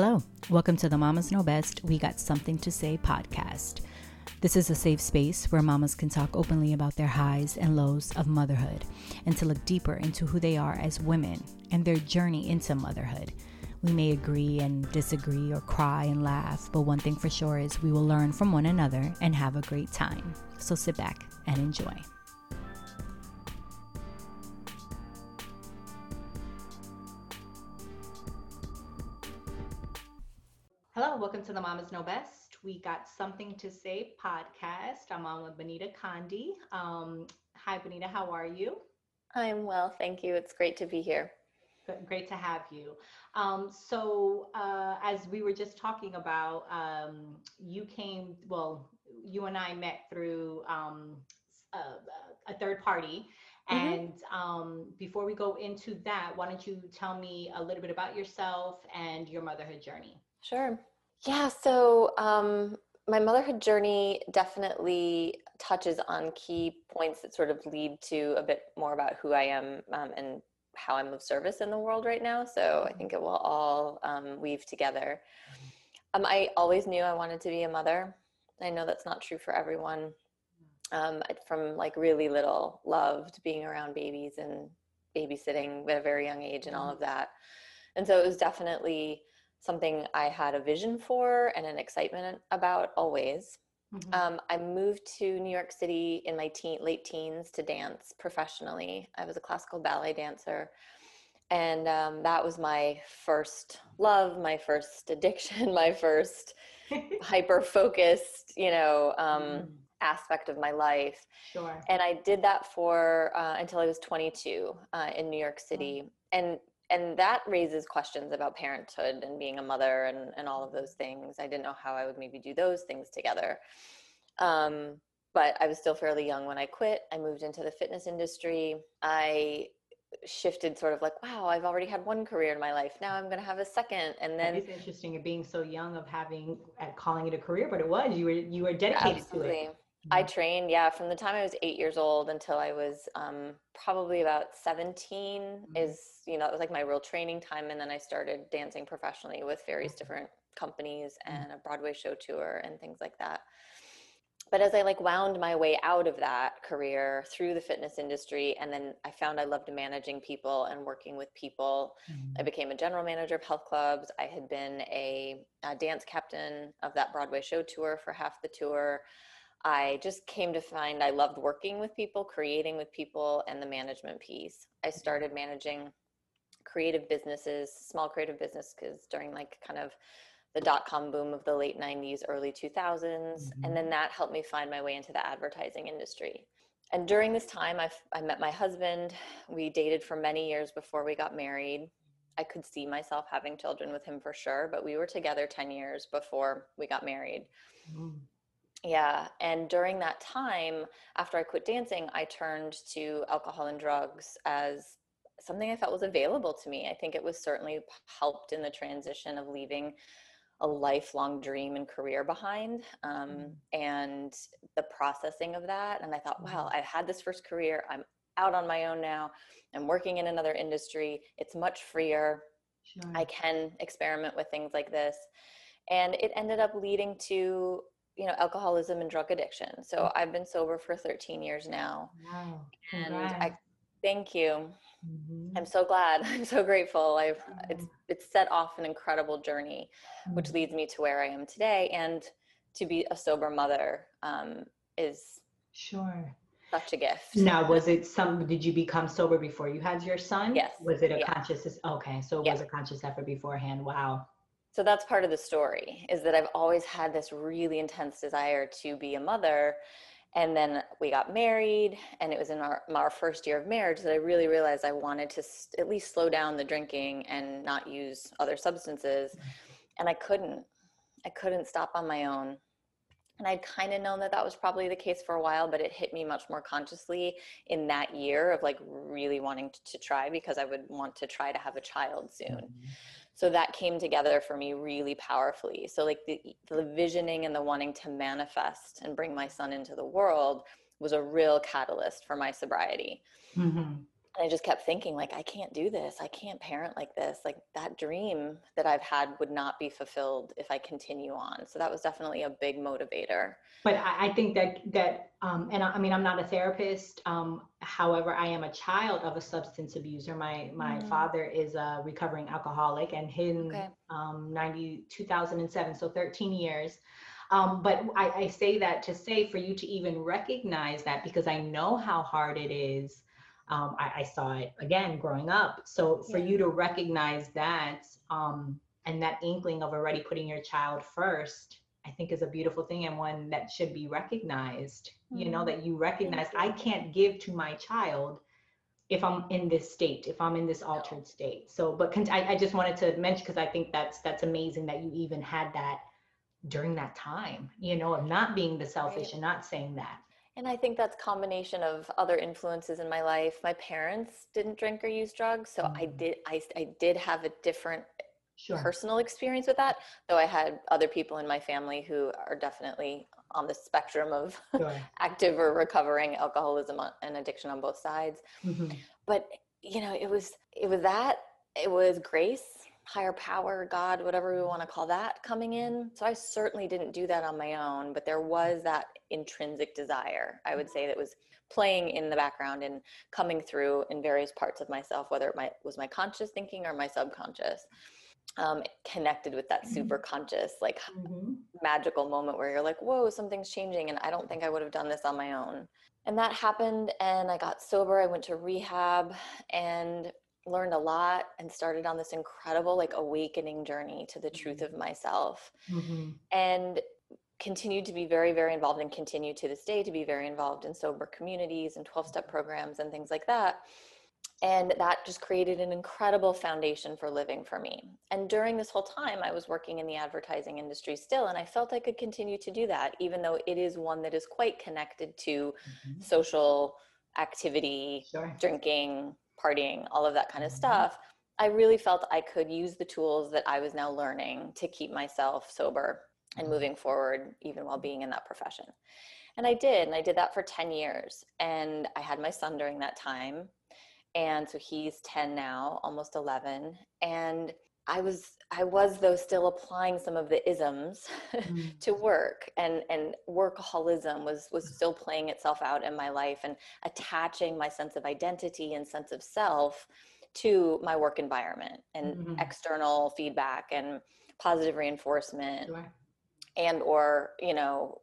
Hello, welcome to the Mamas Know Best We Got Something to Say podcast. This is a safe space where mamas can talk openly about their highs and lows of motherhood and to look deeper into who they are as women and their journey into motherhood. We may agree and disagree or cry and laugh, but one thing for sure is we will learn from one another and have a great time. So sit back and enjoy. Welcome to the Mamas Know Best. We got something to say podcast. I'm on with Benita Condi. Um, hi, Benita. How are you? I'm well, thank you. It's great to be here. Great to have you. Um, so, uh, as we were just talking about, um, you came. Well, you and I met through um, a, a, third party. Mm-hmm. And um, before we go into that, why don't you tell me a little bit about yourself and your motherhood journey? Sure. Yeah. So um, my motherhood journey definitely touches on key points that sort of lead to a bit more about who I am um, and how I'm of service in the world right now. So I think it will all um, weave together. Um, I always knew I wanted to be a mother. I know that's not true for everyone. Um, from like really little, loved being around babies and babysitting at a very young age and all of that. And so it was definitely something I had a vision for and an excitement about always. Mm-hmm. Um, I moved to New York City in my teen, late teens to dance professionally. I was a classical ballet dancer. And um, that was my first love, my first addiction, my first hyper focused, you know, um, mm. aspect of my life. Sure. And I did that for uh, until I was 22 uh, in New York City. Mm. And and that raises questions about parenthood and being a mother and, and all of those things. I didn't know how I would maybe do those things together. Um, but I was still fairly young when I quit. I moved into the fitness industry. I shifted sort of like, wow, I've already had one career in my life. Now I'm going to have a second. And then it's interesting of being so young of having at calling it a career, but it was, you were, you were dedicated absolutely. to it. I trained, yeah, from the time I was eight years old until I was um, probably about 17 mm-hmm. is, you know, it was like my real training time. And then I started dancing professionally with various different companies mm-hmm. and a Broadway show tour and things like that. But as I like wound my way out of that career through the fitness industry, and then I found I loved managing people and working with people. Mm-hmm. I became a general manager of health clubs. I had been a, a dance captain of that Broadway show tour for half the tour. I just came to find I loved working with people, creating with people, and the management piece. I started managing creative businesses, small creative businesses during like kind of the dot com boom of the late 90s, early 2000s. Mm-hmm. And then that helped me find my way into the advertising industry. And during this time, I, I met my husband. We dated for many years before we got married. I could see myself having children with him for sure, but we were together 10 years before we got married. Mm yeah and during that time after i quit dancing i turned to alcohol and drugs as something i felt was available to me i think it was certainly helped in the transition of leaving a lifelong dream and career behind um, mm-hmm. and the processing of that and i thought wow mm-hmm. i've had this first career i'm out on my own now i'm working in another industry it's much freer sure. i can experiment with things like this and it ended up leading to you know alcoholism and drug addiction so mm. i've been sober for 13 years now wow. and i thank you mm-hmm. i'm so glad i'm so grateful i've it's it's set off an incredible journey mm-hmm. which leads me to where i am today and to be a sober mother um, is sure such a gift now was it some did you become sober before you had your son yes was it a yeah. conscious okay so it yeah. was a conscious effort beforehand wow so that's part of the story is that I've always had this really intense desire to be a mother. And then we got married, and it was in our, our first year of marriage that I really realized I wanted to st- at least slow down the drinking and not use other substances. And I couldn't. I couldn't stop on my own. And I'd kind of known that that was probably the case for a while, but it hit me much more consciously in that year of like really wanting to, to try because I would want to try to have a child soon. Mm-hmm so that came together for me really powerfully so like the, the visioning and the wanting to manifest and bring my son into the world was a real catalyst for my sobriety mm-hmm. And I just kept thinking, like, I can't do this. I can't parent like this. Like, that dream that I've had would not be fulfilled if I continue on. So that was definitely a big motivator. But I, think that, that, um, and I, I, mean, I'm not a therapist. Um, however, I am a child of a substance abuser. My, my mm. father is a recovering alcoholic and in okay. um, 90, 2007, so 13 years. Um, but I, I say that to say for you to even recognize that because I know how hard it is um, I, I, saw it again growing up. So for yeah. you to recognize that um, and that inkling of already putting your child first, I think is a beautiful thing and one that should be recognized. Mm-hmm. You know, mm-hmm. that you recognize I can't give to my child if I'm in this state, if I'm in this altered state. So, but con- I, I just wanted to mention because I think that's that's amazing that you even had that during that time, you know, of not being the selfish right. and not saying that. And I think that's combination of other influences in my life. My parents didn't drink or use drugs, so mm-hmm. I did. I, I did have a different sure. personal experience with that. Though I had other people in my family who are definitely on the spectrum of sure. active or recovering alcoholism and addiction on both sides. Mm-hmm. But you know, it was it was that it was grace higher power, God, whatever we want to call that, coming in. So I certainly didn't do that on my own, but there was that intrinsic desire, I would say, that was playing in the background and coming through in various parts of myself, whether it might, was my conscious thinking or my subconscious. Um, connected with that mm-hmm. super conscious, like mm-hmm. magical moment where you're like, whoa, something's changing. And I don't think I would have done this on my own. And that happened. And I got sober. I went to rehab. And learned a lot and started on this incredible like awakening journey to the truth of mm-hmm. myself mm-hmm. and continued to be very very involved and continue to this day to be very involved in sober communities and 12 step programs and things like that and that just created an incredible foundation for living for me and during this whole time i was working in the advertising industry still and i felt i could continue to do that even though it is one that is quite connected to mm-hmm. social activity sure. drinking partying, all of that kind of mm-hmm. stuff, I really felt I could use the tools that I was now learning to keep myself sober and mm-hmm. moving forward, even while being in that profession. And I did, and I did that for 10 years. And I had my son during that time. And so he's 10 now, almost 11. And I was I was though still applying some of the isms mm. to work and and workaholism was was still playing itself out in my life and attaching my sense of identity and sense of self to my work environment and mm-hmm. external feedback and positive reinforcement sure. and or you know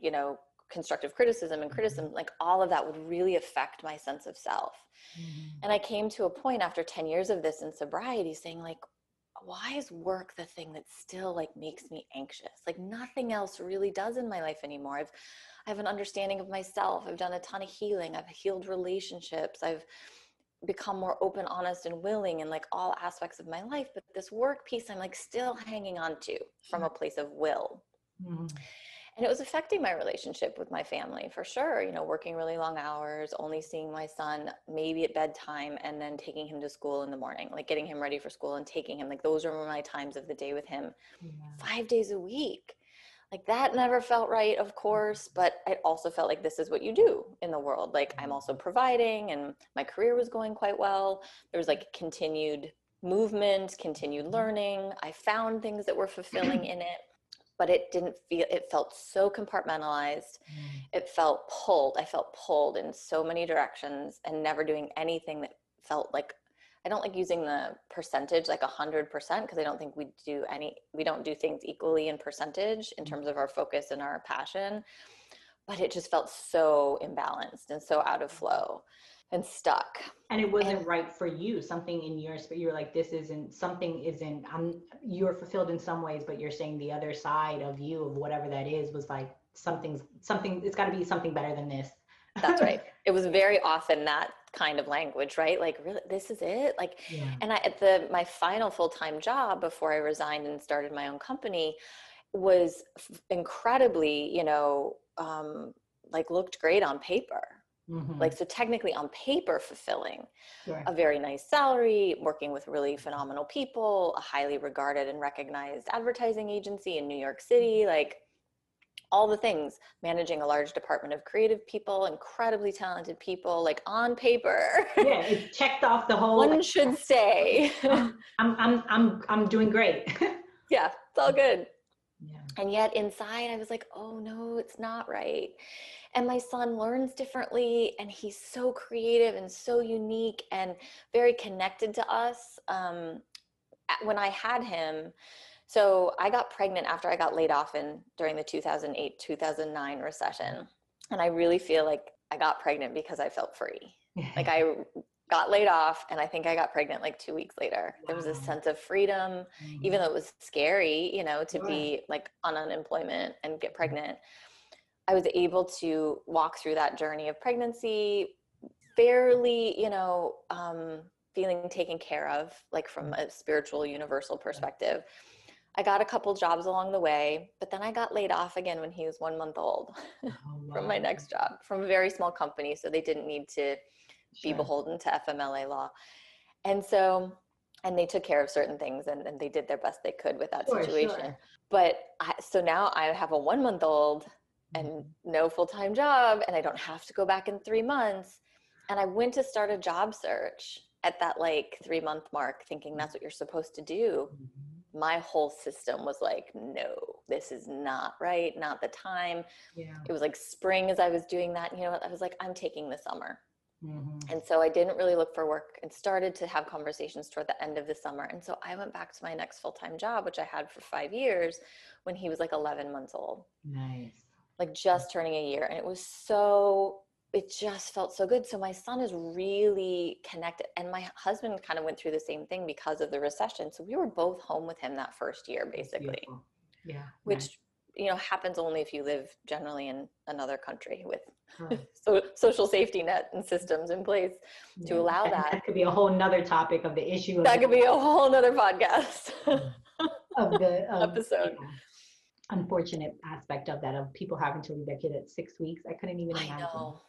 you know constructive criticism and criticism mm-hmm. like all of that would really affect my sense of self mm-hmm. and i came to a point after 10 years of this in sobriety saying like why is work the thing that still like makes me anxious? Like nothing else really does in my life anymore. I've i have an understanding of myself. I've done a ton of healing. I've healed relationships. I've become more open honest and willing in like all aspects of my life but this work piece i'm like still hanging on to from a place of will. Mm-hmm and it was affecting my relationship with my family for sure you know working really long hours only seeing my son maybe at bedtime and then taking him to school in the morning like getting him ready for school and taking him like those were my times of the day with him yeah. five days a week like that never felt right of course but it also felt like this is what you do in the world like i'm also mm-hmm. providing and my career was going quite well there was like continued movement continued mm-hmm. learning i found things that were fulfilling in it but it didn't feel it felt so compartmentalized mm. it felt pulled i felt pulled in so many directions and never doing anything that felt like i don't like using the percentage like a hundred percent because i don't think we do any we don't do things equally in percentage in mm. terms of our focus and our passion but it just felt so imbalanced and so out of flow and stuck. And it wasn't and, right for you. Something in yours, but you're like, this isn't something isn't. I'm. You're fulfilled in some ways, but you're saying the other side of you of whatever that is was like something's something. It's got to be something better than this. That's right. It was very often that kind of language, right? Like, really, this is it. Like, yeah. and I at the my final full time job before I resigned and started my own company was incredibly, you know, um, like looked great on paper Mm-hmm. Like, so technically on paper, fulfilling sure. a very nice salary, working with really phenomenal people, a highly regarded and recognized advertising agency in New York City, mm-hmm. like all the things managing a large department of creative people incredibly talented people like on paper yeah it checked off the whole one should say I'm, I'm i'm i'm doing great yeah it's all good yeah. and yet inside i was like oh no it's not right and my son learns differently and he's so creative and so unique and very connected to us um, when i had him so I got pregnant after I got laid off in during the 2008 2009 recession, and I really feel like I got pregnant because I felt free. like I got laid off, and I think I got pregnant like two weeks later. Wow. There was a sense of freedom, even though it was scary, you know, to be like on unemployment and get pregnant. I was able to walk through that journey of pregnancy fairly, you know, um, feeling taken care of, like from a spiritual, universal perspective. I got a couple jobs along the way, but then I got laid off again when he was one month old oh, wow. from my next job from a very small company. So they didn't need to sure. be beholden to FMLA law. And so, and they took care of certain things and, and they did their best they could with that sure, situation. Sure. But I, so now I have a one month old and mm-hmm. no full time job, and I don't have to go back in three months. And I went to start a job search at that like three month mark, thinking that's what you're supposed to do. Mm-hmm my whole system was like, no, this is not right, not the time. Yeah. It was like spring as I was doing that. You know, I was like, I'm taking the summer. Mm-hmm. And so I didn't really look for work and started to have conversations toward the end of the summer. And so I went back to my next full time job, which I had for five years when he was like 11 months old. Nice. Like just turning a year. And it was so it just felt so good. So my son is really connected. And my husband kind of went through the same thing because of the recession. So we were both home with him that first year, basically. Yeah. Which, nice. you know, happens only if you live generally in another country with right. so social safety net and systems in place yeah. to allow that. That could be a whole nother topic of the issue. Of that could be a whole nother podcast of the of, episode. Yeah unfortunate aspect of that of people having to leave their kid at six weeks. I couldn't even imagine. I know.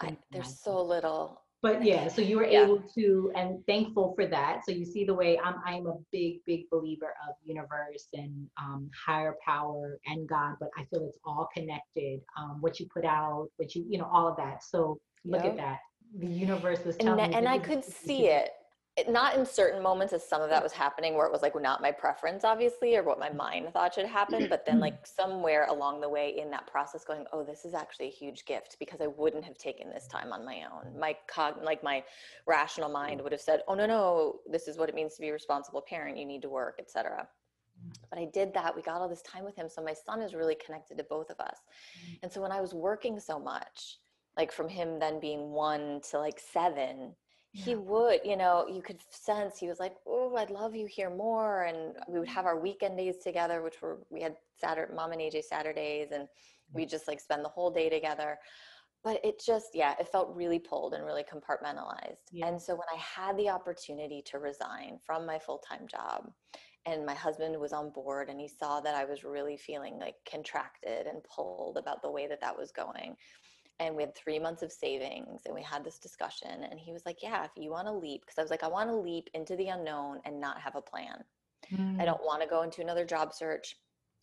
I, there's so little but yeah so you were yeah. able to and thankful for that so you see the way i'm i'm a big big believer of universe and um, higher power and god but i feel it's all connected um, what you put out what you you know all of that so look yep. at that the universe was telling and, and i could see it not in certain moments as some of that mm. was happening where it was like not my preference obviously or what my mind thought should happen mm. but then like somewhere along the way in that process going oh this is actually a huge gift because i wouldn't have taken this time on my own. My cog like my rational mind mm. would have said oh no no this is what it means to be a responsible parent. You need to work etc but I did that. We got all this time with him. So my son is really connected to both of us. And so when I was working so much, like from him then being one to like seven, he would you know you could sense he was like oh i'd love you here more and we would have mm. our weekend days together which were we had saturday mom and aj saturdays and we just like spend the whole day together. But it just yeah it felt really pulled and really compartmentalized. Yeah. and so when i had the opportunity to resign from my full-time job and my husband was on board and he saw that i was really feeling like contracted and pulled about the way that that was going and we had three months of savings and we had this discussion and he was like yeah if you want to leap because i was like i want to leap into the unknown and not have a plan mm. i don't want to go into another job search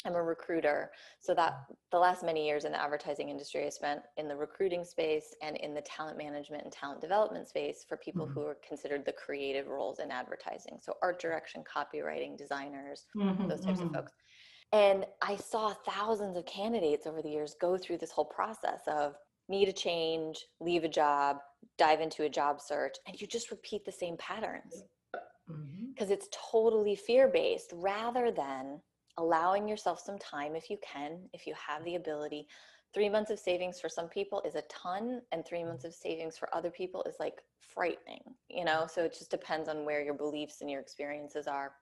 i'm a recruiter so that the last many years in the advertising industry i spent in the recruiting space and in the talent management and talent development space for people mm. who are considered the creative roles in advertising so art direction copywriting designers mm-hmm, those types mm-hmm. of folks and I saw thousands of candidates over the years go through this whole process of need a change, leave a job, dive into a job search, and you just repeat the same patterns because mm-hmm. it's totally fear based rather than allowing yourself some time if you can, if you have the ability. Three months of savings for some people is a ton, and three months of savings for other people is like frightening, you know? So it just depends on where your beliefs and your experiences are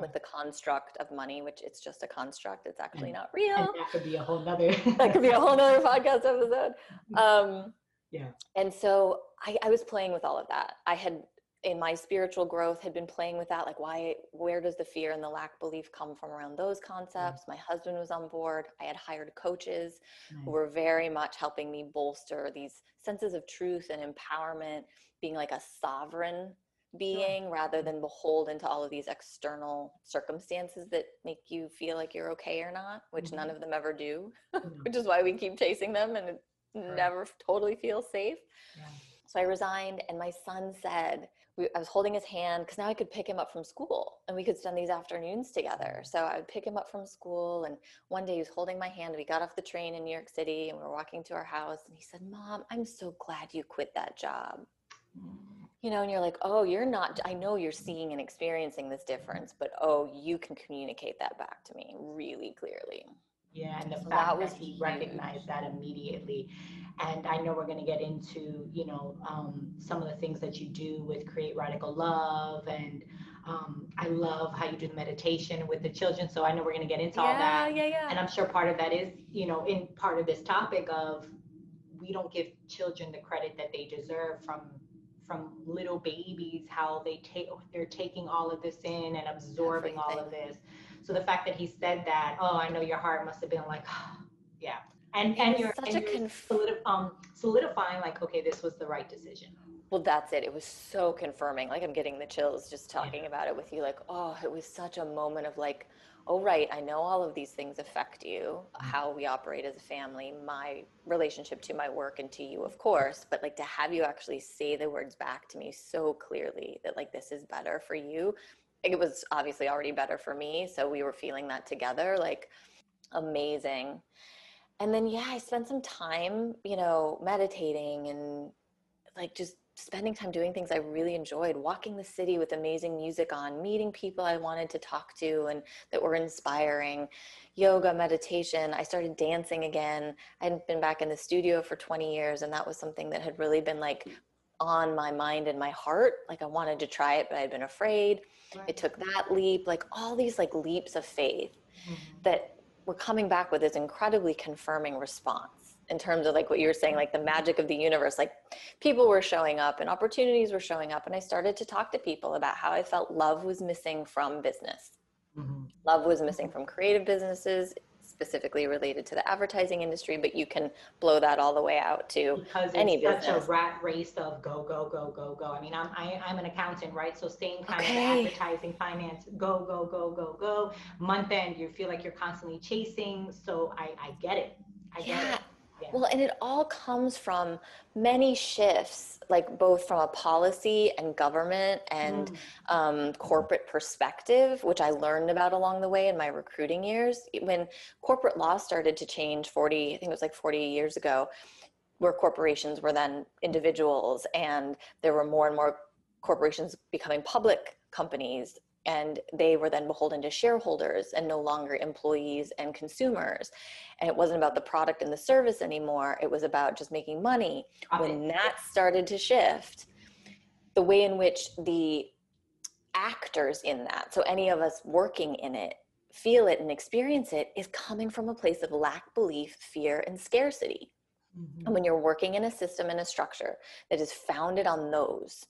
with the construct of money, which it's just a construct. It's actually and, not real. that could be a whole nother. that could be a whole nother podcast episode. Um, yeah. And so I, I was playing with all of that. I had in my spiritual growth had been playing with that like why where does the fear and the lack belief come from around those concepts my husband was on board i had hired coaches nice. who were very much helping me bolster these senses of truth and empowerment being like a sovereign being sure. rather than beholden to all of these external circumstances that make you feel like you're okay or not, which mm-hmm. none of them ever do, mm-hmm. which is why we keep chasing them and it right. never totally feels safe. Yeah. So I resigned, and my son said, we, I was holding his hand because now I could pick him up from school and we could spend these afternoons together. Mm-hmm. So I would pick him up from school. And one day he was holding my hand. We got off the train in New York City and we were walking to our house. And he said, Mom, I'm so glad you quit that job. Mm. You know, and you're like, oh, you're not, I know you're seeing and experiencing this difference, but oh, you can communicate that back to me really clearly. Yeah, and the so fact that, that he huge. recognized that immediately and I know we're going to get into, you know, um, some of the things that you do with Create Radical Love. And um, I love how you do the meditation with the children. So I know we're going to get into yeah, all that. Yeah, Yeah, yeah. And I'm sure part of that is, you know, in part of this topic of we don't give children the credit that they deserve from from little babies how they take they're taking all of this in and absorbing Everything. all of this. So the fact that he said that oh i know your heart must have been like oh, yeah. And and you're, such and a conf- solidif- um, solidifying like okay this was the right decision. Well that's it. It was so confirming. Like i'm getting the chills just talking yeah. about it with you. Like oh it was such a moment of like oh right i know all of these things affect you mm-hmm. how we operate as a family my relationship to my work and to you of course but like to have you actually say the words back to me so clearly that like this is better for you it was obviously already better for me so we were feeling that together like amazing and then yeah i spent some time you know meditating and like just spending time doing things i really enjoyed walking the city with amazing music on meeting people i wanted to talk to and that were inspiring yoga meditation. I started dancing again. I hadn't been back in the studio for 20 years and that was something that had really been like on my mind and my heart. Like i wanted to try it but i'd been afraid. Right. it took that leap like all these like leaps of faith mm-hmm. that we're coming back with this incredibly confirming response in terms of like what you were saying like the magic of the universe like people were showing up and opportunities were showing up and i started to talk to people about how i felt love was missing from business mm-hmm. love was missing from creative businesses specifically related to the advertising industry, but you can blow that all the way out to because it's any such business. a rat race of go, go, go, go, go. I mean, I'm I, am i am an accountant, right? So same kind okay. of advertising, finance, go, go, go, go, go. Month end, you feel like you're constantly chasing. So I I get it. I get yeah. it. Yeah. Well, and it all comes from many shifts, like both from a policy and government and mm. um, corporate perspective, which I learned about along the way in my recruiting years. When corporate law started to change 40, I think it was like 40 years ago, where corporations were then individuals and there were more and more corporations becoming public companies and they were then beholden to shareholders and no longer employees and consumers. And it wasn't about the product and the service anymore. It was about just making money when that started to shift. The way in which the actors in that so any of us working in it feel it and experience it is coming from a place of lack belief fear and scarcity. Mm-hmm. and when you're working in a system and a structure that is founded on those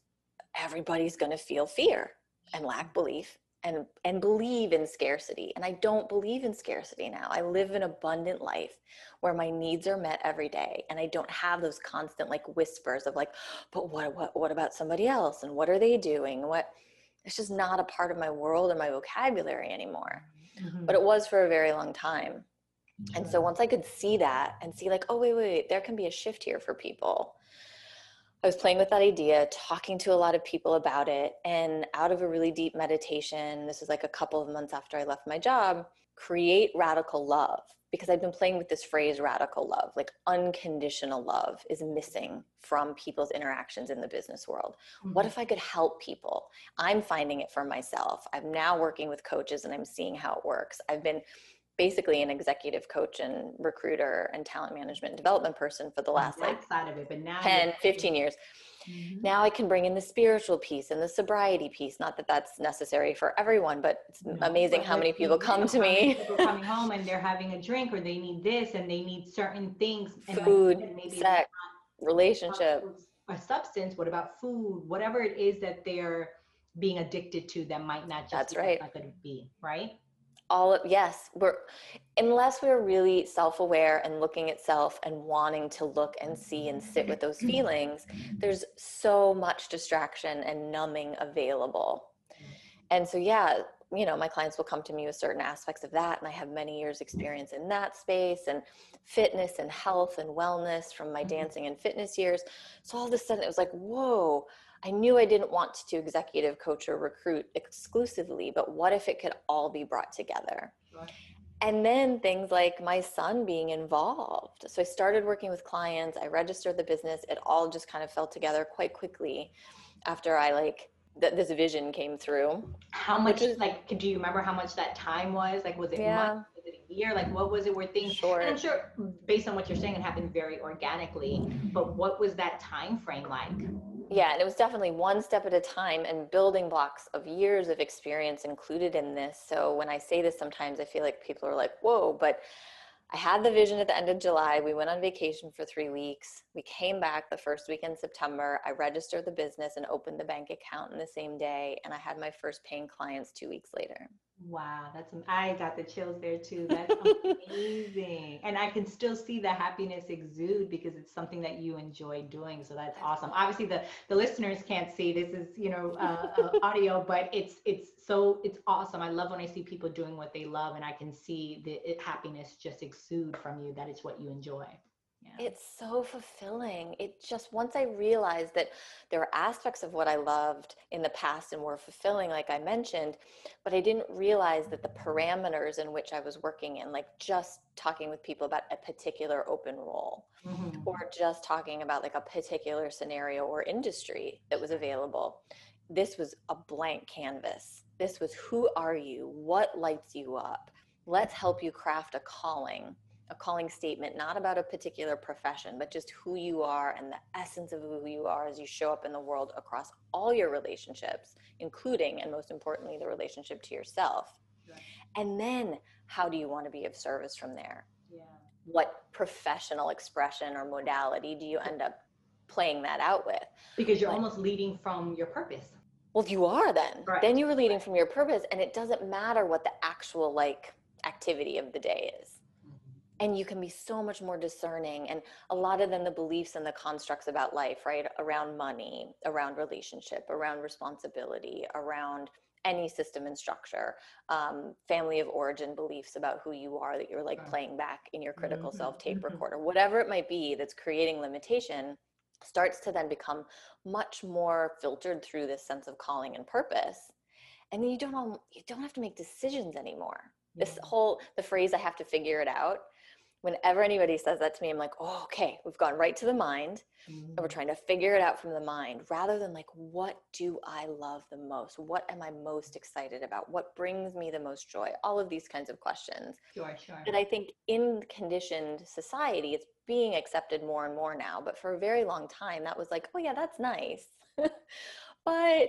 everybody's going to feel fear and lack belief and and believe in scarcity. And i don't believe in scarcity now. I live an abundant life where my needs are met every day and i don't have those constant like whispers of like but what what what about somebody else? And what are they doing? What it's just not a part of my world or my vocabulary anymore. Mm-hmm. but it was for a very long time. And so once i could see that and see like oh wait wait wait there can be a shift here for people I was playing with that idea, talking to a lot of people about it, and out of a really deep meditation, this was like a couple of months after I left my job, create radical love. Because I've been playing with this phrase radical love, like unconditional love is missing from people's interactions in the business world. Mm-hmm. What if I could help people? I'm finding it for myself. I'm now working with coaches and I'm seeing how it works. I've been basically an executive coach and recruiter and talent management development person for the last like side of it, but now 10, 15 years. Mm-hmm. Now I can bring in the spiritual piece and the sobriety piece. Not that that's necessary for everyone, but it's no, amazing but how many people come to me. People coming home and they're having a drink or they need this and they need certain things. Food, like, sex, relationship. A substance. What about food? Whatever it is that they're being addicted to that might not just that's right. not going to be right all of, yes we're unless we're really self-aware and looking at self and wanting to look and see and sit with those feelings there's so much distraction and numbing available. And so yeah you know my clients will come to me with certain aspects of that and i have many years experience in that space and fitness and health and wellness from my mm-hmm. dancing and fitness years. So all of a sudden it was like whoa I knew I didn't want to executive coach or recruit exclusively, but what if it could all be brought together? Right. And then things like my son being involved. So I started working with clients, I registered the business, it all just kind of fell together quite quickly after I like that this vision came through. How much is like do you remember how much that time was? Like was it yeah. months? Was it a year? Like what was it where things sure. And I'm sure based on what you're saying it happened very organically, but what was that time frame like? yeah and it was definitely one step at a time and building blocks of years of experience included in this so when i say this sometimes i feel like people are like whoa but I had the vision at the end of July. We went on vacation for three weeks. We came back the first week in September. I registered the business and opened the bank account in the same day. And I had my first paying clients two weeks later. Wow, that's I got the chills there too. That's amazing. and I can still see the happiness exude because it's something that you enjoy doing. So that's awesome. Obviously the the listeners can't see this is, you know, uh, uh, audio, but it's it's so it's awesome. I love when I see people doing what they love and I can see the it, happiness just exude from you that it's what you enjoy. Yeah. It's so fulfilling. It just, once I realized that there were aspects of what I loved in the past and were fulfilling, like I mentioned, but I didn't realize that the parameters in which I was working in, like just talking with people about a particular open role mm-hmm. or just talking about like a particular scenario or industry that was available, this was a blank canvas. This was who are you? What lights you up? Let's help you craft a calling a calling statement, not about a particular profession, but just who you are and the essence of who you are as you show up in the world across all your relationships, including and most importantly, the relationship to yourself. Right. And then how do you want to be of service from there? Yeah. What professional expression or modality do you end up playing that out with? Because you're almost leading from your purpose. Well, you are then. Right. Then you are leading from your purpose, and it doesn't matter what the actual like activity of the day is and you can be so much more discerning and a lot of then the beliefs and the constructs about life right around money around relationship around responsibility around any system and structure um, family of origin beliefs about who you are that you're like playing back in your critical mm-hmm. self tape mm-hmm. recorder whatever it might be that's creating limitation starts to then become much more filtered through this sense of calling and purpose and then you don't you don't have to make decisions anymore this whole the phrase i have to figure it out whenever anybody says that to me, I'm like, oh, okay, we've gone right to the mind mm-hmm. and we're mm-hmm. trying to figure it out from the mind rather than like, what do I love the most? What am I most excited about? What brings me the most joy? All of these kinds of questions. Sure, sure. And I think in conditioned society, it's being accepted more and more now. But for a very long time, that was like, oh, yeah, that's nice. but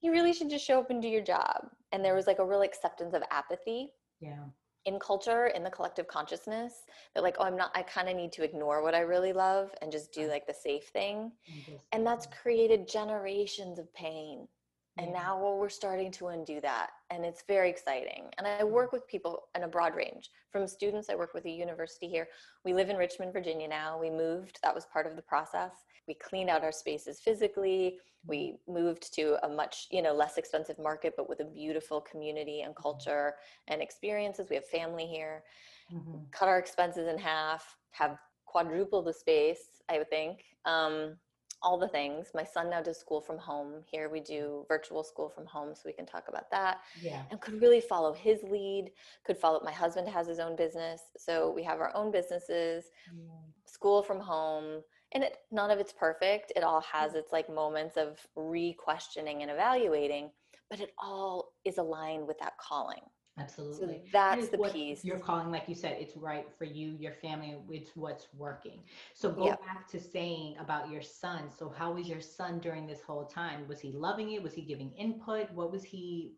you really should just show up and do your job. And there was like a real acceptance of apathy. Yeah in culture in the collective consciousness that like oh i'm not i kind of need to ignore what i really love and just do like the safe thing. And that's created generations of pain. And now well, we're starting to undo that and it's very exciting. And i work with people in a broad range. From students i work with a university here. We live in richmond virginia now. We moved. That was part of the process. We cleaned out our spaces physically. We moved to a much you know less expensive market but with a beautiful community and mm-hmm. culture and experiences. We have family here. Mm-hmm. cut our expenses in half have quadrupled the space i would think. Um, all the things. My son now does school from home here. We do virtual school from home so we can talk about that yeah. and could really follow his lead could follow my husband has his own business so we have our own businesses mm. school from home and it none of it's perfect. It all has its like moments of re-questioning and evaluating but it all is aligned with that calling absolutely. So that's the piece. you're calling like you said it's right for you your family it's what's working. So go yep. back to saying about your son. So how was your son during this whole time? Was he loving it? Was he giving input? What was he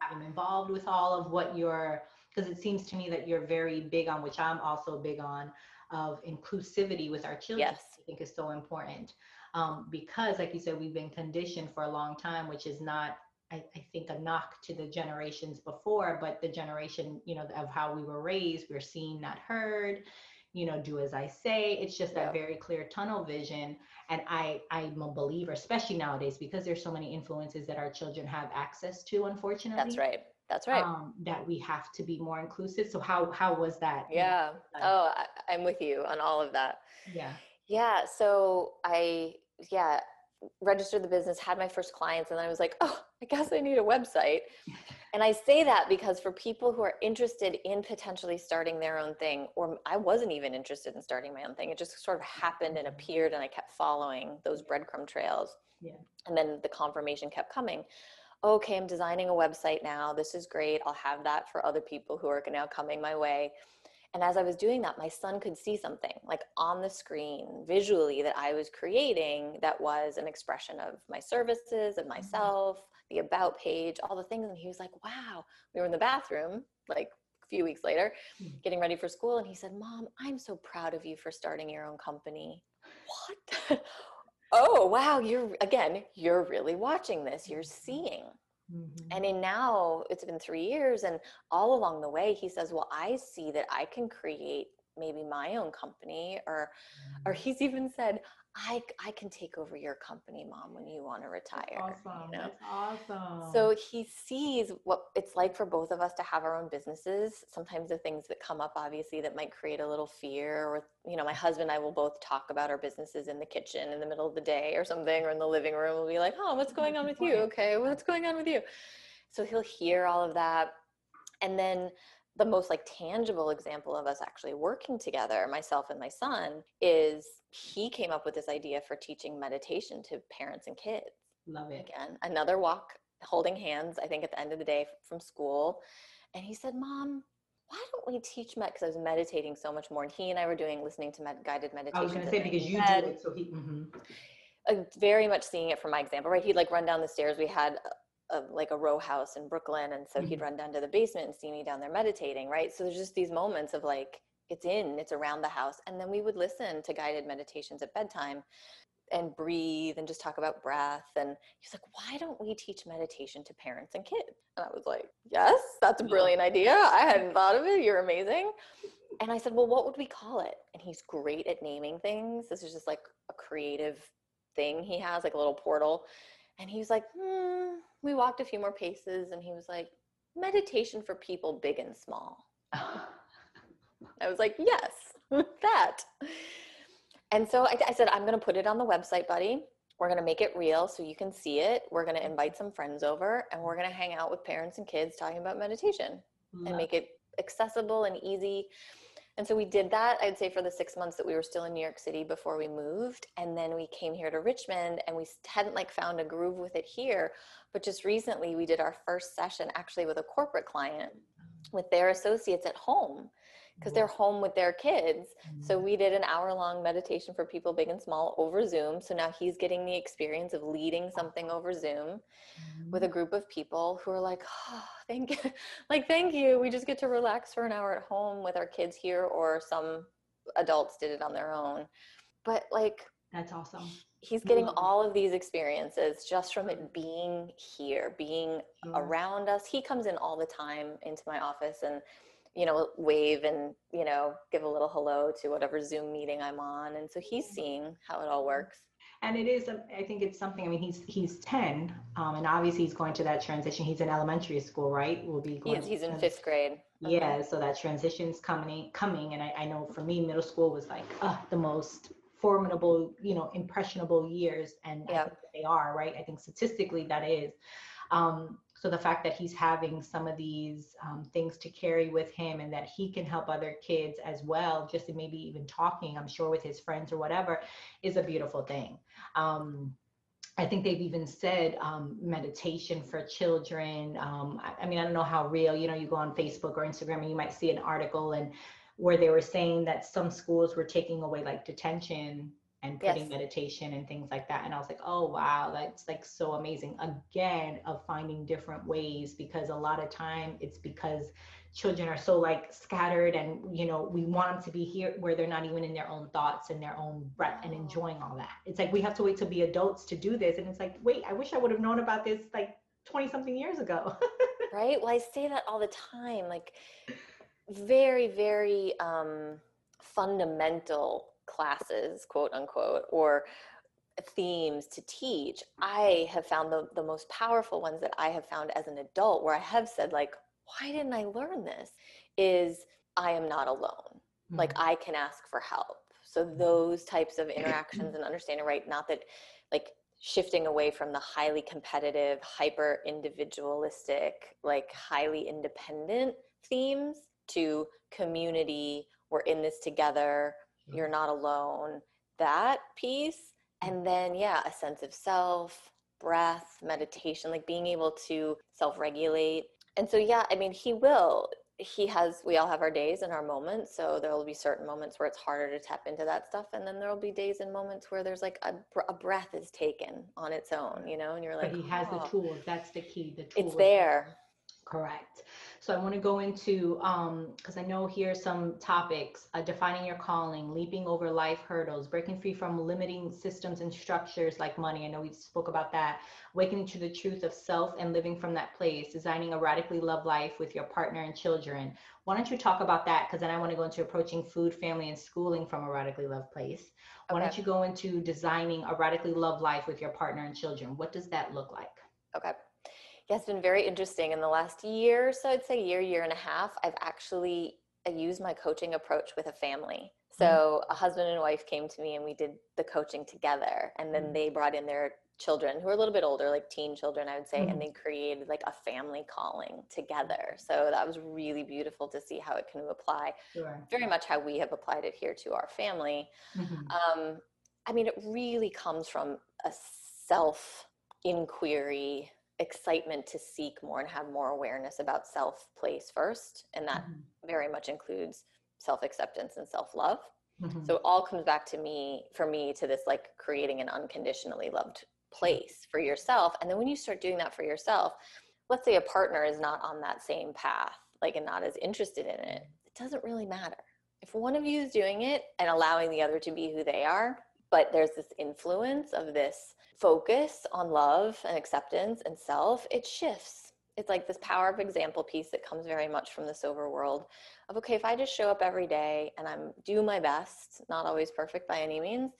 having involved with all of what you're because it seems to me that you're very big on which i'm also big on of inclusivity with our children yes. i think is so important. Um, because like you said we've been conditioned for a long time which is not I, I, think a knock to the generations before, but the generation, you know, of how we were raised, we're seen, not heard, you know, do as I say. It's just that very clear tunnel vision. And I, I'm a believer, especially nowadays, because there's so many influences that our children have access to, unfortunately. That's right. That's right. Um, that we have to be more inclusive. So how how was that? Yeah. Oh, I, I'm with you on all of that. Yeah. Yeah. So I yeah registered the business, had my first clients, and then I was like, oh, I guess I need a website. And I say that because for people who are interested in potentially starting their own thing, or I wasn't even interested in starting my own thing, it just sort of happened and appeared, and I kept following those breadcrumb trails. Yeah. And then the confirmation kept coming. Okay, I'm designing a website now. This is great. I'll have that for other people who are now coming my way. And as I was doing that, my son could see something like on the screen visually that I was creating that was an expression of my services, of mm-hmm. myself, the about page, all the things. And he was like, wow. We were in the bathroom like a few weeks later, mm. getting ready for school. And he said, Mom, I'm so proud of you for starting your own company. What? oh, wow. You're, again, you're really watching this, you're mm-hmm. seeing. Mm-hmm. And in now it's been three years, and all along the way, he says, Well, I see that I can create maybe my own company, or or mm-hmm. he's even said, I, I can take over your company, mom, when you want to retire. Awesome. You know? That's awesome. So he sees what it's like for both of us to have our own businesses. Sometimes the things that come up, obviously, that might create a little fear, or, you know, my husband and I will both talk about our businesses in the kitchen in the middle of the day or something, or in the living room. We'll be like, oh, what's going on with you? Okay, what's going on with you? So he'll hear all of that. And then the most like tangible example of us actually working together myself and my son is he came up with this idea for teaching meditation to parents and kids. Love it. Again another walk holding hands i think at the end of the day from school. And he said mom why don't we teach med because i was meditating so much more and he and i were doing listening to med- guided meditation i was going to say because you do it so he mm-hmm. uh, very much seeing it from my example right? He'd like run down the stairs. We had a, like a row house in Brooklyn. And so mm-hmm. he'd run down to the basement and see me down there meditating, right? So there's just these moments of like, it's in, it's around the house. And then we would listen to guided meditations at bedtime and breathe and just talk about breath. And he's like, why don't we teach meditation to parents and kids? And I was like, yes, that's a brilliant idea. I hadn't thought of it. You're amazing. And I said, well, what would we call it? And he's great at naming things. This is just like a creative thing he has, like a little portal. And he was like, hmm. We walked a few more paces and he was like, meditation for people big and small. I was like, yes, that. And so I, I said, I'm going to put it on the website, buddy. We're going to make it real so you can see it. We're going to invite some friends over and we're going to hang out with parents and kids talking about meditation Love. and make it accessible and easy and so we did that, I'd say, for the six months that we were still in New York City before we moved. And then we came here to Richmond and we hadn't like found a groove with it here. But just recently we did our first session actually with a corporate client with their associates at home because they're home with their kids. So mm-hmm. we did an hour long meditation for people big and small over Zoom. So now he's getting the experience of leading something over Zoom with a mm-hmm. group of people who are like, oh, thank you. like, thank you. We just get to relax for an hour at home with our kids here, or some adults did it on their own. But like, that's awesome. He's getting mm-hmm. all of these experiences just from it being here, being around us. He comes in all the time into my office and you know, wave and, you know, give a little hello to whatever Zoom meeting I'm on. And so he's seeing how it all works. And it is, um, I think it's something, I mean, he's, he's 10 um, and obviously he's going to that transition. He's in elementary school, right? Will be going. He's, he's in fifth grade. Yeah. So that transition's coming, coming. And I, I know for me, middle school was like uh, the most formidable, you know, impressionable years. And yeah. they are, right? I think statistically that is. Um, so the fact that he's having some of these um, things to carry with him and that he can help other kids as well, just maybe even talking, I'm sure with his friends or whatever, is a beautiful thing. Um, I think they've even said um, meditation for children. Um, I, I, mean, I don't know how real, you know, you go on Facebook or Instagram and you might see an article and where they were saying that some schools were taking away like detention and putting yes. meditation and things like that. And I was like, oh, wow, that's like so amazing. Again, of finding different ways because a lot of time it's because children are so like scattered and you know we want them to be here where they're not even in their own thoughts and their own breath and enjoying all that it's like we have to wait to be adults to do this and it's like wait i wish i would have known about this like 20 something years ago. right? Well, I say that all the time. Like, very, very um, fundamental classes, quote unquote, or themes to teach, I have found the, the most powerful ones that I have found as an adult, where I have said, like, why didn't I learn this? Is I am not alone. Mm-hmm. Like, I can ask for help. So, mm-hmm. those types of interactions and understanding, right? Not that, like, shifting away from the highly competitive, hyper individualistic, like, highly independent themes to community, we're in this together, you're not alone. That piece and mm-hmm. then yeah a sense of self breath meditation like being able to self-regulate and so yeah i mean he will he has we all have our days and our moments so there will be certain moments where it's harder to tap into that stuff and then there will be days and moments where there's like a, a breath is taken on its own you know and you're like but he has oh. the tools that's the key the tools. it's there correct so I want to go into, because um, I know here some topics, uh, defining your calling, leaping over life hurdles, breaking free from limiting systems and structures like money. I know we spoke about that. Awakening to the truth of self and living from that place, designing a radically love life with your partner and children. Why don't you talk about that? Because then I want to go into approaching food, family, and schooling from a radically love place. Why okay. don't you go into designing a radically love life with your partner and children? What does that look like? Okay yeah, it's been very interesting. In the last year, so I'd say year, year and a half, I've actually used my coaching approach with a family. So mm-hmm. a husband and wife came to me and we did the coaching together. And then mm-hmm. they brought in their children who are a little bit older, like teen children, I would say, mm-hmm. and they created like a family calling together. So that was really beautiful to see how it can apply. Sure. Very much how we have applied it here to our family. Mm-hmm. Um, I mean, it really comes from a self inquiry excitement to seek more and have more awareness about self place first and that mm-hmm. very much includes self acceptance and self love mm-hmm. so it all comes back to me for me to this like creating an unconditionally loved place for yourself and then when you start doing that for yourself let's say a partner is not on that same path like and not as interested in it it doesn't really matter if one of you is doing it and allowing the other to be who they are but there's this influence of this focus on love and acceptance and self, it shifts. It's like this power of example piece that comes very much from the sober world of okay, if I just show up every day and I'm do my best, not always perfect by any means,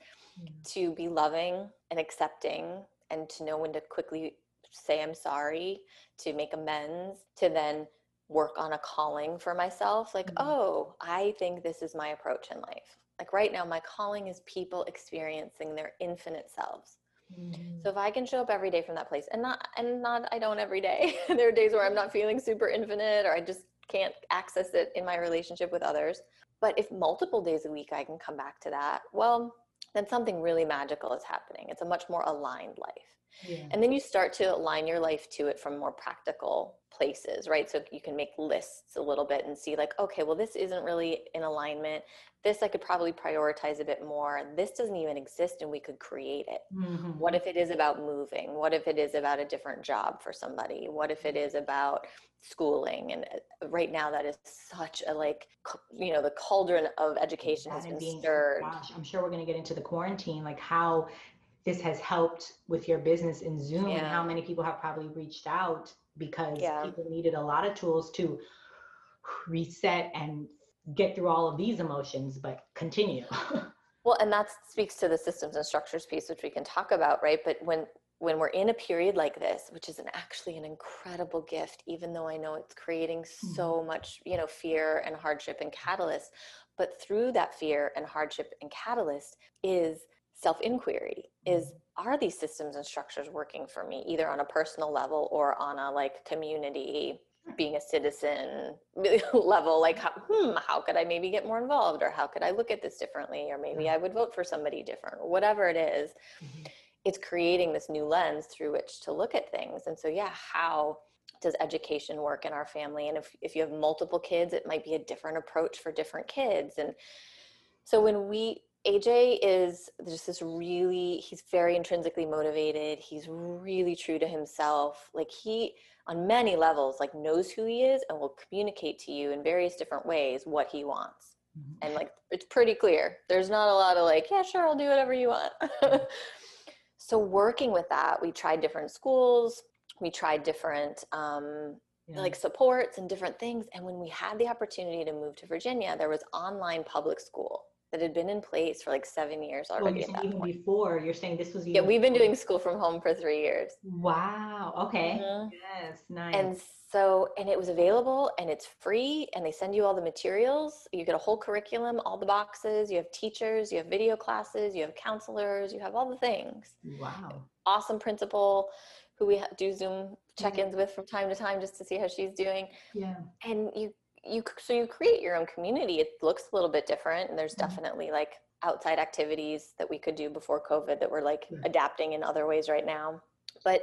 to be loving and accepting and to know when to quickly say I'm sorry, to make amends, to then work on a calling for myself like, mm-hmm. oh, I think this is my approach in life. Like right now, my calling is people experiencing their infinite selves. Mm-hmm. So if I can show up every day from that place and not and not I don't every day. there are days where I'm not feeling super infinite or I just can't access it in my relationship with others. But if multiple days a week I can come back to that, well, then something really magical is happening. It's a much more aligned life. Yeah. And then you start to align your life to it from more practical places, right? So you can make lists a little bit and see, like, okay, well, this isn't really in alignment. This I could probably prioritize a bit more. This doesn't even exist and we could create it. Mm-hmm. What if it is about moving? What if it is about a different job for somebody? What if it is about schooling? And uh, right now, that is such a like, you know, the cauldron of education has been being, stirred. Gosh, I'm sure we're going to get into the quarantine, like how this has helped with your business in Zoom yeah. and how many people have probably reached out because yeah. people needed a lot of tools to reset and get through all of these emotions, but continue. well, and that speaks to the systems and structures piece, which we can talk about, right? But when when we're in a period like this, which is an actually an incredible gift, even though I know it's creating mm-hmm. so much, you know, fear and hardship and catalyst, but through that fear and hardship and catalyst is self inquiry is mm-hmm. are these systems and structures working for me either on a personal level or on a like community being a citizen level? Like how, hmm, how could i maybe get more involved or how could i look at this differently or maybe i would vote for somebody different whatever it is, mm-hmm. it's creating this new lens through which to look at things. And so yeah how does education work in our family? And if, if you have multiple kids it might be a different approach for different kids. And so when we AJ is just this really, he's very intrinsically motivated. He's really true to himself. Like he, on many levels, like knows who he is and will communicate to you in various different ways what he wants. Mm-hmm. And like, it's pretty clear. There's not a lot of like, yeah, sure, I'll do whatever you want. so working with that, we tried different schools. we tried different um, yeah. like supports and different things. And when we had the opportunity to move to Virginia, there was online public school that had been in place for like seven years already. Even point. before you're saying this was yeah, we've been doing school from home for three years. Wow. Okay. Mm-hmm. Yes. Nice. And so, and it was available and it's free and they send you all the materials. You get a whole curriculum, all the boxes, you have teachers, you have video classes, you have counselors, you have all the things. Wow. Awesome principal who we do Zoom check-ins with from time to time just to see how she's doing. Yeah. And you you so you create your own community. It looks a little bit different and there's mm-hmm. definitely like outside activities that we could do before COVID that we're like yeah. adapting in other ways right now. But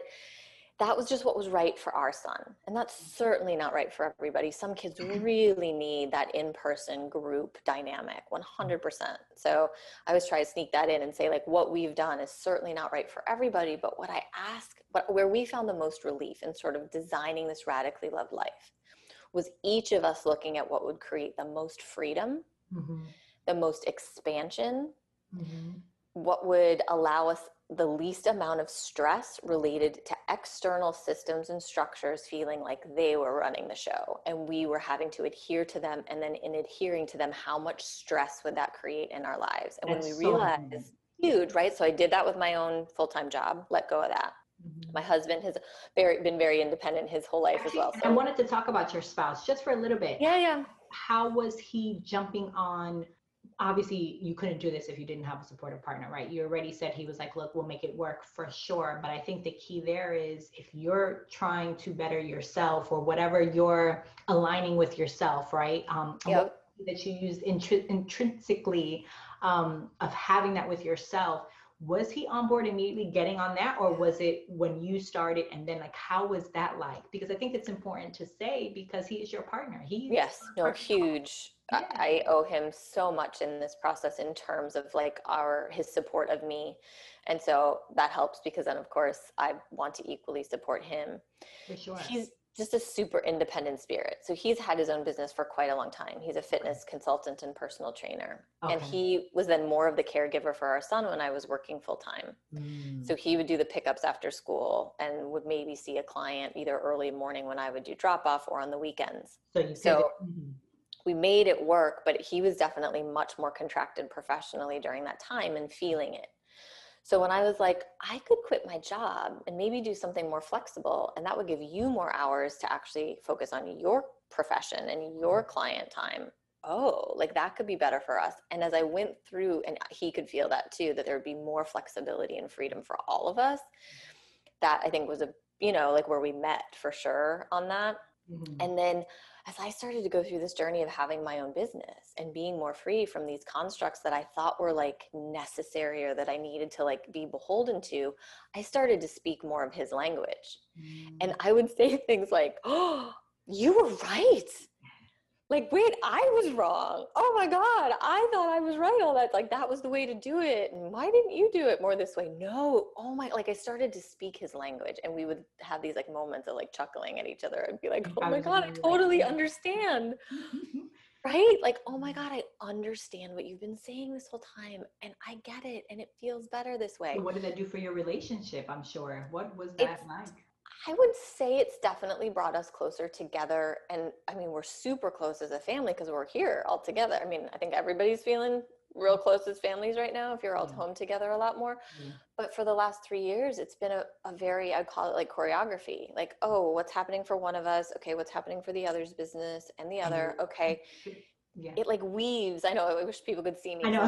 that was just what was right for our son. And that's mm-hmm. certainly not right for everybody. Some kids mm-hmm. really need that in person group dynamic 100%. So I was trying to sneak that in and say, like, what we've done is certainly not right for everybody. But what I ask, but where we found the most relief in sort of designing this radically loved life was each of us looking at what would create the most freedom, mm-hmm. the most expansion, mm-hmm. what would allow us the least amount of stress related to external systems and structures feeling like they were running the show and we were having to adhere to them and then in adhering to them how much stress would that create in our lives and That's when we so realized huge right so i did that with my own full-time job let go of that mm-hmm. my husband has very been very independent his whole life as well so. i wanted to talk about your spouse just for a little bit yeah yeah how was he jumping on obviously you couldn't do this if you didn't have a supportive partner, right? You already said he was like, look, we'll make it work for sure. But I think the key there is if you're trying to better yourself or whatever you're aligning with yourself, right? Um, yep. that you use intri- intrinsically um, of having that with yourself. Was he on board immediately getting on that, or was it when you started and then like how was that like? Because I think it's important to say because he is your partner. He yes, no, huge yeah. I owe him so much in this process in terms of like our his support of me. And so that helps because then of course I want to equally support him. For sure. He's just a super independent spirit. So he's had his own business for quite a long time. He's a fitness consultant and personal trainer. Okay. And he was then more of the caregiver for our son when I was working full time. Mm. So he would do the pickups after school and would maybe see a client either early morning when I would do drop off or on the weekends. So you so, mm-hmm we made it work, but he was definitely much more contracted professionally during that time and feeling it. So when I was like, I could quit my job and maybe do something more flexible, and that would give you more hours to actually focus on your profession and your mm-hmm. client time. Oh, like that could be better for us. And as I went through, and he could feel that too, that there would be more flexibility and freedom for all of us. That I think was a, you know, like where we met for sure on that. Mm-hmm. And then as I started to go through this journey of having my own business and being more free from these constructs that I thought were like necessary or that I needed to like be beholden to, I started to speak more of his language. Mm. And I would say things like, Oh, you were right like wait i was wrong. Oh my god i thought i was right all that like that was the way to do it. And why didn't you do it more this way? No. Oh my like i started to speak his language and we would have these like moments of like chuckling at each other and be like oh my god i totally understand. Right? Like oh my god i understand what you've been saying this whole time and i get it and it feels better this way. So what did that do for your relationship i'm sure? What was that it's, like I would say it's definitely brought us closer together. And I mean, we're super close as a family because we're here all together. I mean, I think everybody's feeling real close as families right now if you're all home together a lot more. Mm-hmm. But for the last three years, it's been a, a very, I'd call it like choreography. Like, oh, what's happening for one of us? Okay, what's happening for the other's business and the other? Okay. Yeah. It like weaves. I know. I wish people could see me. I know.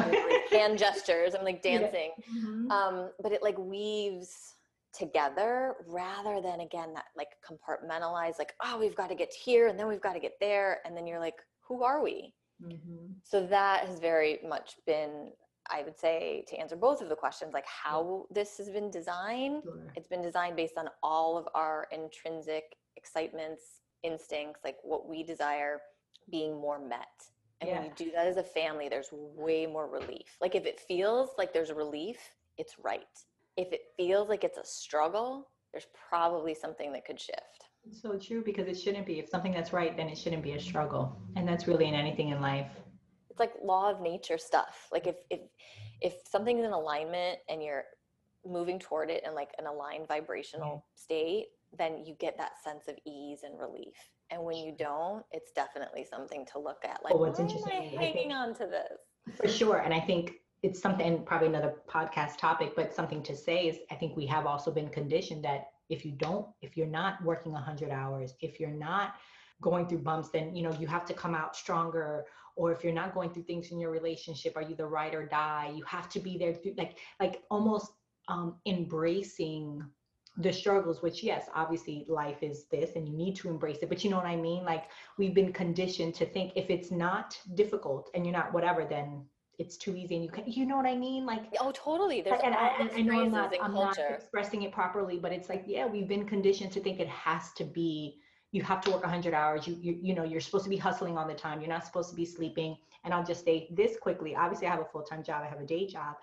hand gestures. I'm like dancing. Yeah. Mm-hmm. Um, but it like weaves together rather than again that like compartmentalize like oh we've got to get here and then we've got to get there and then you're like who are we mm-hmm. so that has very much been i would say to answer both of the questions like how this has been designed sure. it's been designed based on all of our intrinsic excitements instincts like what we desire being more met and yeah. when you do that as a family there's way more relief like if it feels like there's relief it's right if it feels like it's a struggle, there's probably something that could shift. so true because it shouldn't be. If something that's right, then it shouldn't be a struggle. And that's really in anything in life. It's like law of nature stuff. Like if if if something's in alignment and you're moving toward it in like an aligned vibrational state, then you get that sense of ease and relief. And when you don't, it's definitely something to look at. Like, well, what's interesting, am I hanging on to this? For sure. And I think it's something, probably another podcast topic, but something to say is I think we have also been conditioned that if you don't, if you're not working 100 hours, if you're not going through bumps, then, you know, you have to come out stronger. Or if you're not going through things in your relationship are you the ride or die? You have to be there through, like like almost um, embracing the struggles which yes obviously life is this and you need to embrace it but you know what i mean? Like we've been conditioned to think if it's not difficult and you're not whatever then it's too easy and you can you know what i mean like oh totally there's and, I, I, know i'm not i'm not expressing it properly but it's like yeah we've been conditioned to think it has to be you have to work 100 hours you, you you know you're supposed to be hustling all the time you're not supposed to be sleeping and i'll just say this quickly obviously i have a full-time job i have a day job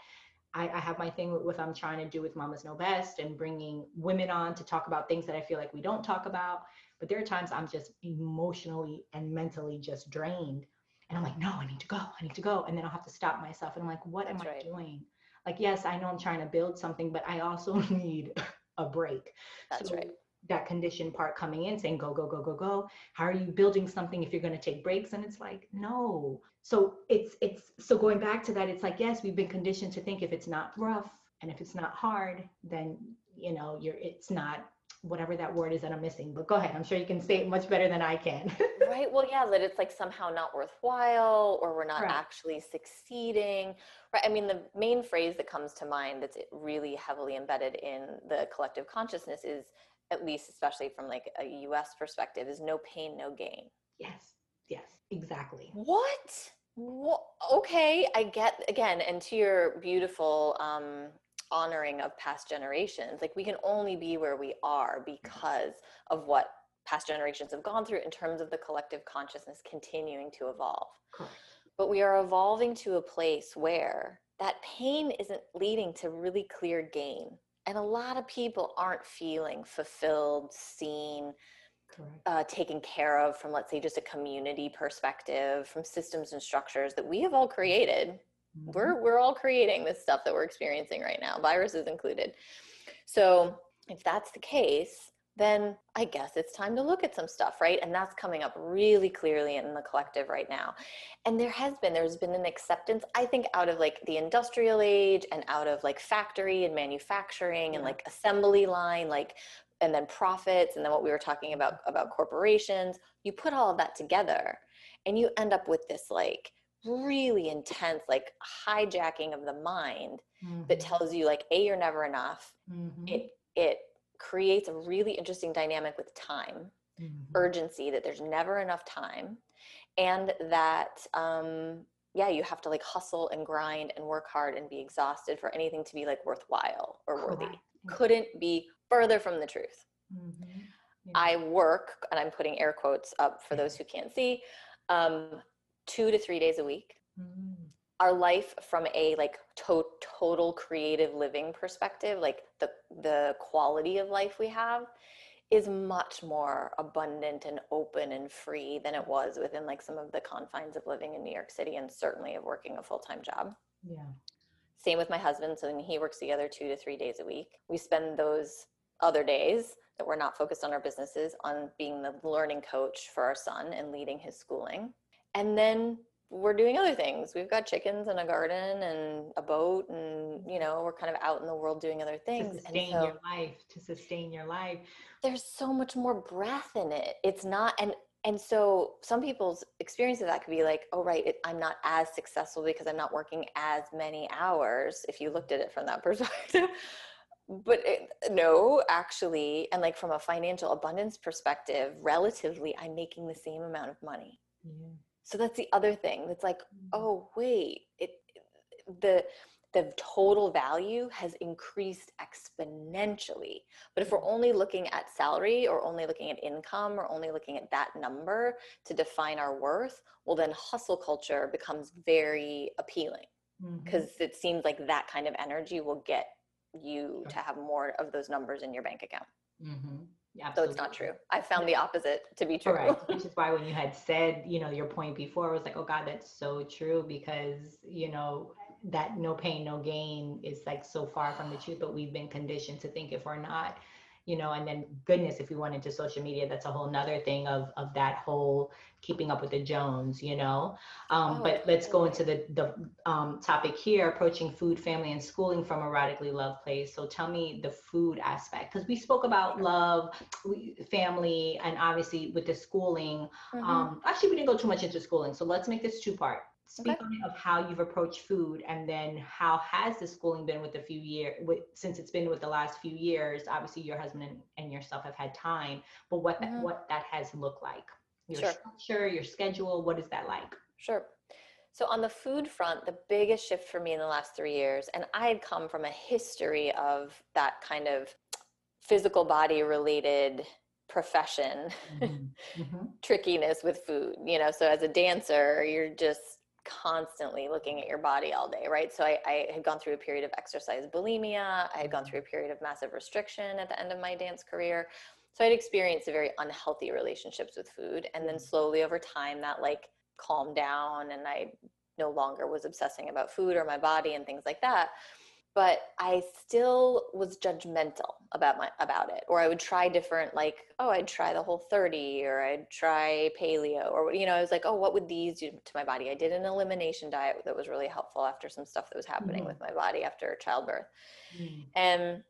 I, I have my thing with what I'm trying to do with Mamas Know Best and bringing women on to talk about things that I feel like we don't talk about. But there are times I'm just emotionally and mentally just drained. And I'm like, no, I need to go. I need to go. And then I'll have to stop myself. And I'm like, what That's am right. I doing? Like, yes, I know I'm trying to build something, but I also need a break. That's so right that condition part coming in saying go go go go go how are you building something if you're going to take breaks and it's like no so it's it's so going back to that it's like yes we've been conditioned to think if it's not rough and if it's not hard then you know you're it's not whatever that word is that i'm missing but go ahead i'm sure you can say it much better than i can right well yeah that it's like somehow not worthwhile or we're not right. actually succeeding right i mean the main phrase that comes to mind that's really heavily embedded in the collective consciousness is at least especially from like a US perspective is no pain no gain. Yes. Yes, exactly. What? What? Okay, I get again and to your beautiful um honoring of past generations. Like we can only be where we are because of what past generations have gone through in terms of the collective consciousness continuing to evolve. Correct. But we are evolving to a place where that pain isn't leading to really clear gain and a lot of people aren't feeling fulfilled seen uh, taken care of from let's say just a community perspective from systems and structures that we have all created. We're mm-hmm. we're all creating this stuff that we're experiencing right now viruses included so if that's the case then I guess it's time to look at some stuff, right? And that's coming up really clearly in the collective right now. And there has been, there's been an acceptance, I think, out of like the industrial age and out of like factory and manufacturing and like assembly line, like, and then profits, and then what we were talking about about corporations. You put all of that together and you end up with this like really intense, like hijacking of the mind mm-hmm. that tells you like, A, you're never enough. Mm-hmm. It, it creates a really interesting dynamic with time, mm-hmm. urgency, that there's never enough time, and that, um, yeah, you have to like hustle and grind and work hard and be exhausted for anything to be like worthwhile or worthy. Correct. Couldn't be further from the truth. Mm-hmm. Yeah. I work, and I'm putting air quotes up for those who can't see, um, two to three days a week. Mm-hmm our life from a like to- total creative living perspective like the the quality of life we have is much more abundant and open and free than it was within like some of the confines of living in New York City and certainly of working a full-time job. Yeah. Same with my husband. So then he works the other two to three days a week. We spend those other days that we're not focused on our businesses on being the learning coach for our son and leading his schooling. And then we're doing other things. We've got chickens and a garden and a boat, and you know, we're kind of out in the world doing other things. To sustain so, your life, to sustain your life. There's so much more breath in it. It's not, and and so some people's experience of that could be like, oh right, it, I'm not as successful because I'm not working as many hours. If you looked at it from that perspective. but it, no actually and like from a financial abundance perspective relatively i'm making the same amount of money yeah so that's the other thing that's like mm-hmm. oh wait it the the total value has increased exponentially but if we're mm-hmm. only looking at salary or only looking at income or only looking at that number to define our worth well then hustle culture becomes very appealing because mm-hmm. it seems like that kind of energy will get you to have more of those numbers in your bank account mm-hmm. Yeah, so it's not true. I found the opposite to be true. Correct. Which is why when you had said, you know, your point before, I was like, oh God, that's so true because, you know, that no pain, no gain is like so far from the truth, but we've been conditioned to think if we're not you know, and then goodness, if we went into social media, that's a whole nother thing of of that whole keeping up with the Jones, you know. Um, oh, but let's go into the the um, topic here: approaching food, family, and schooling from a radically love place. So tell me the food aspect, because we spoke about love, family, and obviously with the schooling. Mm-hmm. Um, actually, we didn't go too much into schooling, so let's make this two part. Speak okay. on it of how you've approached food, and then how has the schooling been with a few years? With, since it's been with the last few years, obviously your husband and, and yourself have had time, but what mm-hmm. that, what that has looked like your sure. structure, your schedule? What is that like? Sure. So, on the food front, the biggest shift for me in the last three years, and I had come from a history of that kind of physical body related profession mm-hmm. Mm-hmm. trickiness with food you know so as a dancer you're just constantly looking at your body all day right so I, I, had gone through a period of exercise bulimia i had gone through a period of massive restriction at the end of my dance career so I'd experienced a very unhealthy relationships with food. And then mm. slowly over time that like calmed down and I no longer was obsessing about food or my body and things like that. But I still was judgmental about my about it. Or I would try different like, oh, I'd try the whole 30 or I'd try paleo or you know, I was like, oh, what would these do to my body? I did an elimination diet that was really helpful after some stuff that was happening mm-hmm. with my body after childbirth. Mm-hmm. And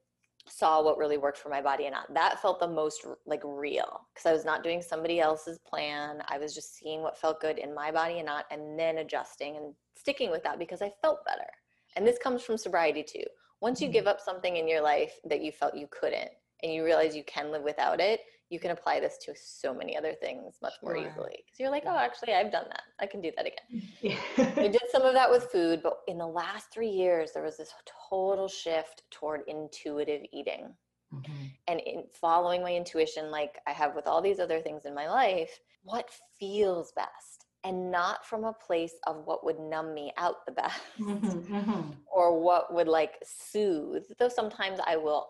saw what really worked for my body and not. That felt the most like real because I was not doing somebody else's plan. I was just seeing what felt good in my body and not, and then adjusting and sticking with that because I felt better. And this comes from sobriety too. Once you give up something in your life that you felt you couldn't and you realize you can live without it, you can apply this to so many other things much more sure. easily. Because you're like, oh, actually, I've done that. I can do that again. Yeah. I did some of that with food, but in the last three years, there was this total shift toward intuitive eating. Mm-hmm. And in following my intuition, like I have with all these other things in my life, what feels best? And not from a place of what would numb me out the best mm-hmm, mm-hmm. or what would like soothe. Though sometimes I will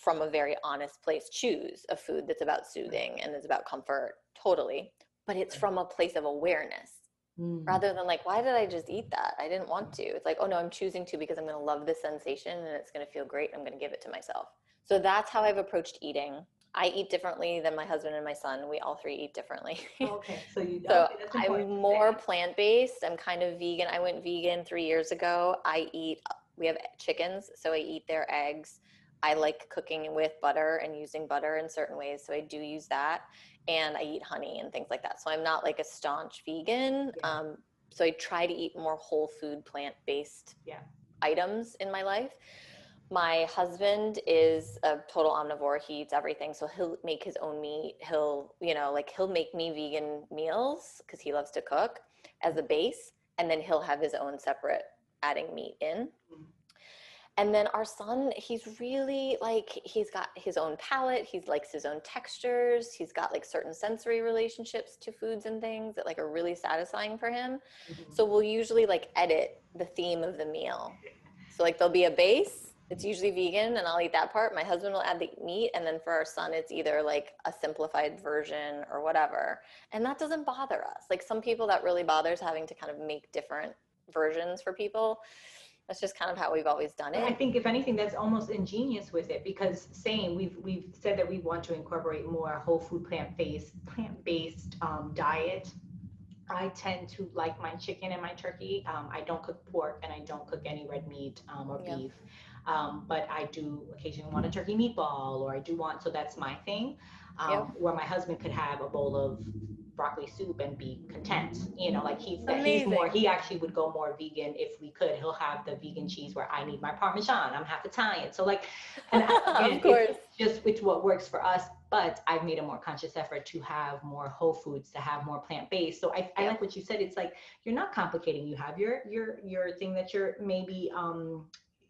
from a very honest place choose a food that's about soothing and is about comfort totally but it's from a place of awareness mm. rather than like why did i just eat that i didn't want to it's like oh no i'm choosing to because i'm going to love this sensation and it's going to feel great i'm going to give it to myself so that's how i've approached eating I eat differently than my husband and my son. We all three eat differently. okay, so you. so I'm more plant based. I'm kind of vegan. I went vegan three years ago. I eat. We have chickens, so I eat their eggs. I like cooking with butter and using butter in certain ways. So I do use that. And I eat honey and things like that. So I'm not like a staunch vegan. Yeah. Um, so I try to eat more whole food, plant based yeah. items in my life. My husband is a total omnivore. He eats everything. So he'll make his own meat. He'll, you know, like he'll make me vegan meals because he loves to cook as a base. And then he'll have his own separate adding meat in. And then our son he's really like he's got his own palate he likes his own textures he's got like certain sensory relationships to foods and things that like are really satisfying for him mm-hmm. so we'll usually like edit the theme of the meal so like there'll be a base it's usually vegan and i'll eat that part my husband will add the meat and then for our son it's either like a simplified version or whatever and that doesn't bother us like some people that really bothers having to kind of make different versions for people that's just kind of how we've always done it. I think if anything, that's almost ingenious with it because saying we've we've said that we want to incorporate more whole food plant based plant based um, diet. I tend to like my chicken and my turkey. Um, I don't cook pork and I don't cook any red meat um, or yeah. beef. Um, but I do occasionally want a turkey meatball or I do want, so that's my thing. Um, yep. Where my husband could have a bowl of broccoli soup and be content. You know, like he's he's more he actually would go more vegan if we could. He'll have the vegan cheese where I need my parmesan. I'm half Italian, so like, and again, of course, it's just it's what works for us. But I've made a more conscious effort to have more whole foods, to have more plant based. So I, I like what you said. It's like you're not complicating. You have your your your thing that you're maybe um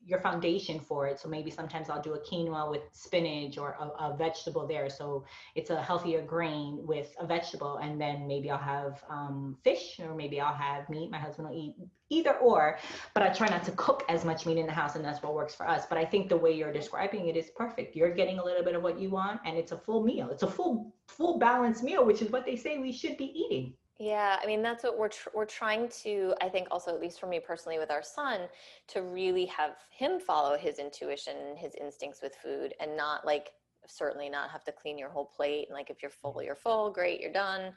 your foundation for it. So maybe sometimes I'll do a quinoa with spinach or a, a, vegetable there. So it's a healthier grain with a vegetable. And then maybe I'll have um, fish or maybe I'll have meat. My husband will eat either or, but I try not to cook as much meat in the house and that's what works for us. But I think the way you're describing it is perfect. You're getting a little bit of what you want and it's a full meal. It's a full, full balanced meal, which is what they say we should be eating. Yeah, I mean that's what we're tr- we're trying to I think also at least for me personally with our son to really have him follow his intuition and his instincts with food and not like certainly not have to clean your whole plate. And like if you're full, you're full, great, you're done.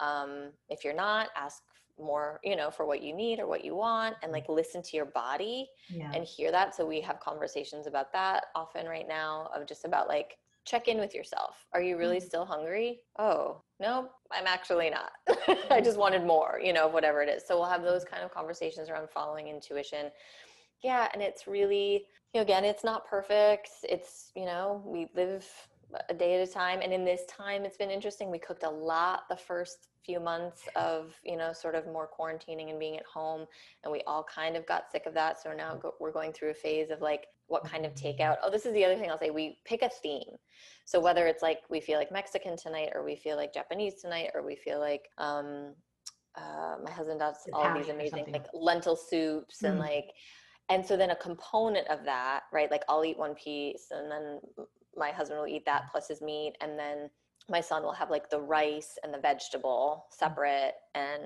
Um, if you're not, ask more, you know, for what you need or what you want and like listen to your body yeah. and hear that. So we have conversations about that often right now of just about like check in with yourself. Are you really mm-hmm. still hungry? Oh, no, I'm actually not. I just wanted more, you know, whatever it is. So we'll have those kind of conversations around following intuition. Yeah, and it's really, you know, again, it's not perfect. It's, you know, we live a day at a time. And in this time, it's been interesting. We cooked a lot the first few months of, you know, sort of more quarantining and being at home. And we all kind of got sick of that. So now go, we're going through a phase of like, what kind of takeout? Oh, this is the other thing I'll say. We pick a theme. So whether it's like we feel like Mexican tonight, or we feel like Japanese tonight, or we feel like, um, uh, my husband does all these amazing like lentil soups mm. and like and so then a component of that right like i'll eat one piece and then my husband will eat that plus his meat and then my son will have like the rice and the vegetable separate and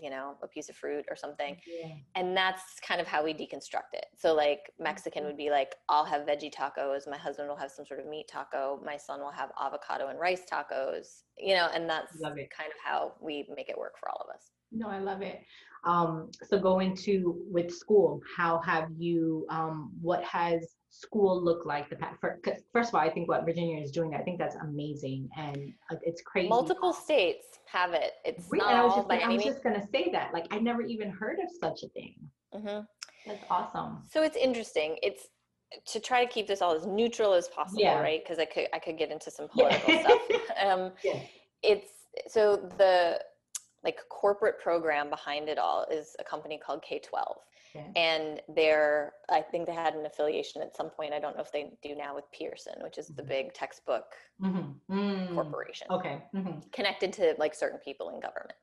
you know a piece of fruit or something yeah. and that's kind of how we deconstruct it. So like mexican would be like i'll have veggie tacos my husband will have some sort of meat taco my son will have avocado and rice tacos you know and that's kind of how we make it work for all of us. No i love it. Um, so go into with school how have you um, what has school look like the past first of all i think what virginia is doing i think that's amazing and it's crazy multiple states have it it's really? not I was, just, by I was just gonna say that like i never even heard of such a thing mm-hmm. that's awesome so it's interesting it's to try to keep this all as neutral as possible yeah. right because i could i could get into some political yeah. stuff um, yeah. it's so the like corporate program behind it all is a company called K12. Okay. And they're, I think they had an affiliation at some point. I don't know if they do now with Pearson, which is the mm-hmm. big textbook mm-hmm. mm. corporation. Okay. Mm-hmm. Connected to like certain people in government.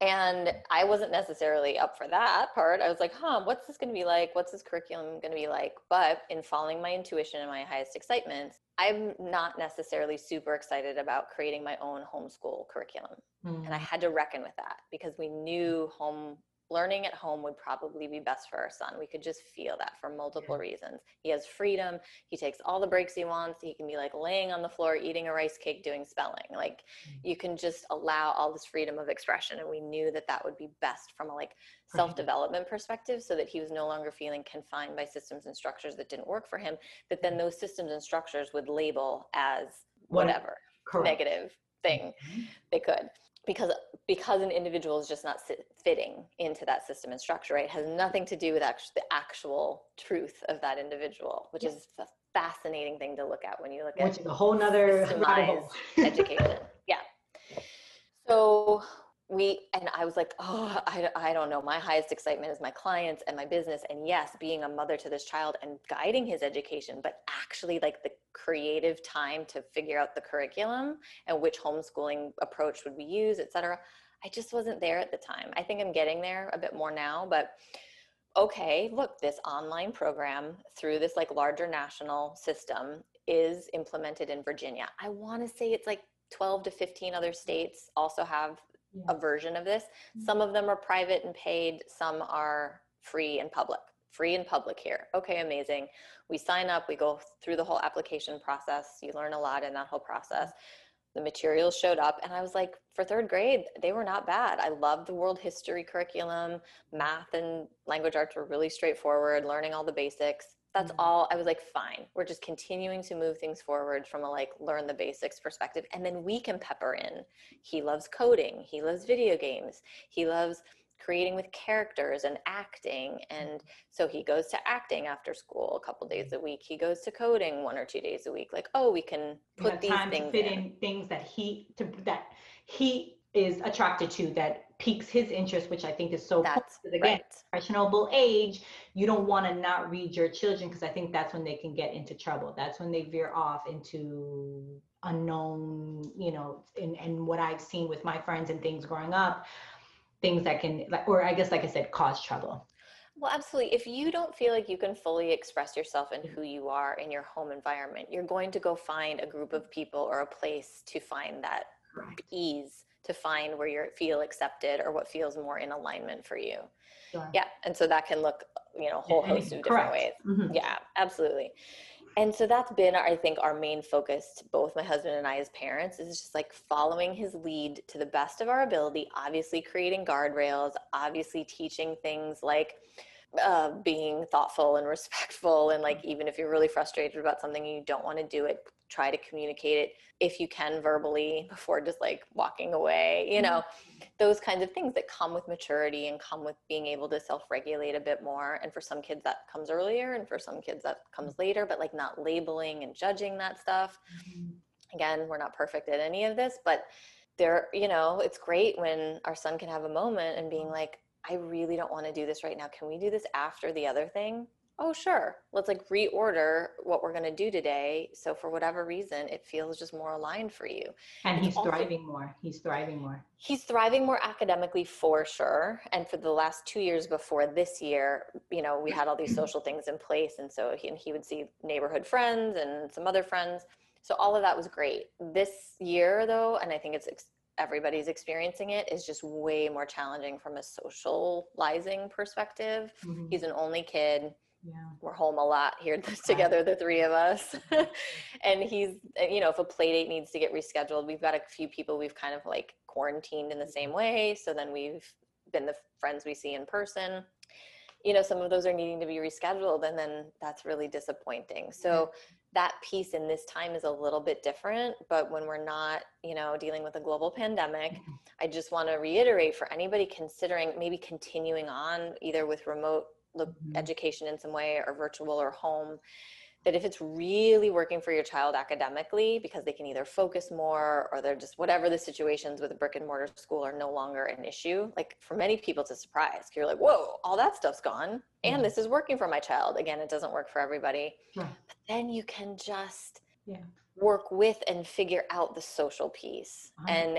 And I wasn't necessarily up for that part. I was like, huh, what's this going to be like? What's this curriculum going to be like? But in following my intuition and my highest excitements, I'm not necessarily super excited about creating my own homeschool curriculum. Mm. And I mm. had to reckon with that because we knew home learning at home would probably be best for our son. We could just feel that for multiple yeah. reasons. He has freedom. He takes all the breaks he wants. He can be like laying on the floor, eating a rice cake, doing spelling. Like mm. you can just allow all this freedom of expression. And we knew that that would be best from a like self-development perspective so that he was no longer feeling confined by systems and structures that didn't work for him, that then those systems and structures would label as whatever what? negative thing mm-hmm. they could because because an individual is just not fitting into that system and structure right it has nothing to do with the actual truth of that individual which is a fascinating thing to look at when you look which at a whole nother education. Yeah. So we and i was like oh I, I don't know. My highest excitement is my clients and my business. And yes being a mother to this child and guiding his education but actually like the creative time to figure out the curriculum and which homeschooling approach would we use etc i just wasn't there at the time. I think i'm getting there a bit more now but okay look this online program through this like larger national system is implemented in virginia. I want to say it's like 12 to 15 other mm-hmm. states also have yeah. a version of this. Mm-hmm. Some of them are private and paid, some are free and public. Free and public here. Okay, amazing. We sign up, we go through the whole application process. You learn a lot in that whole process. The materials showed up, and I was like, for third grade, they were not bad. I loved the world history curriculum. Math and language arts were really straightforward, learning all the basics that's mm-hmm. all i was like fine we're just continuing to move things forward from a like learn the basics perspective and then we can pepper in he loves coding he loves video games he loves creating with characters and acting and so he goes to acting after school a couple days a week he goes to coding one or two days a week like oh we can put these things fit in. in things that he to that he is attracted to that piques his interest, which I think is so that's cool. Again, right. age, you don't want to not read your children because I think that's when they can get into trouble. That's when they veer off into unknown, you know, and, and what I've seen with my friends and things growing up, things that can like or I guess like I said, cause trouble. Well, absolutely. If you don't feel like you can fully express yourself and mm-hmm. who you are in your home environment, you're going to go find a group of people or a place to find that right. ease to find where you feel accepted or what feels more in alignment for you. Sure. Yeah. And so that can look, you know, a whole host of different Correct. ways. Mm-hmm. Yeah, absolutely. and so that's been i think our main focus both my husband and i as parents is just like following his lead to the best of our ability obviously creating guardrails obviously teaching things like uh, being thoughtful and respectful and like even if you're really frustrated about something and you don't want to do it try to communicate it if you can verbally before just like walking away you know mm-hmm. those kinds of things that come with maturity and come with being able to self-regulate a bit more and for some kids that comes earlier and for some kids that comes mm-hmm. later but like not labeling and judging that stuff mm-hmm. again we're not perfect at any of this but there you know it's great when our son can have a moment and being like I really don't want to do this right now. Can we do this after the other thing? Oh, sure. Let's like reorder what we're going to do today. So for whatever reason, it feels just more aligned for you. And he's also, thriving more. He's thriving more. He's thriving more academically for sure. And for the last two years before this year, you know, we had all these social things in place. And so he, and he would see neighborhood friends and some other friends. So all of that was great. This year though, and I think it's everybody's experiencing it is just way more challenging from a socializing perspective. Mm-hmm. He's an only kid. Yeah. We're home a lot here together, the three of us. and he's, you know, if a play date needs to get rescheduled, we've got a few people we've kind of like quarantined in the same mm-hmm. way. So then we've been the friends we see in person. You know, some of those are needing to be rescheduled, and then that's really disappointing. So that piece in this time is a little bit different but when we're not you know dealing with a global pandemic mm-hmm. i just want to reiterate for anybody considering maybe continuing on either with remote mm-hmm. education in some way or virtual or home that if it's really working for your child academically because they can either focus more or they're just whatever the situations with a brick and mortar school are no longer an issue like for many people it's a surprise you're like whoa all that stuff's gone and mm-hmm. this is working for my child again it doesn't work for everybody yeah. but then you can just yeah. work with and figure out the social piece and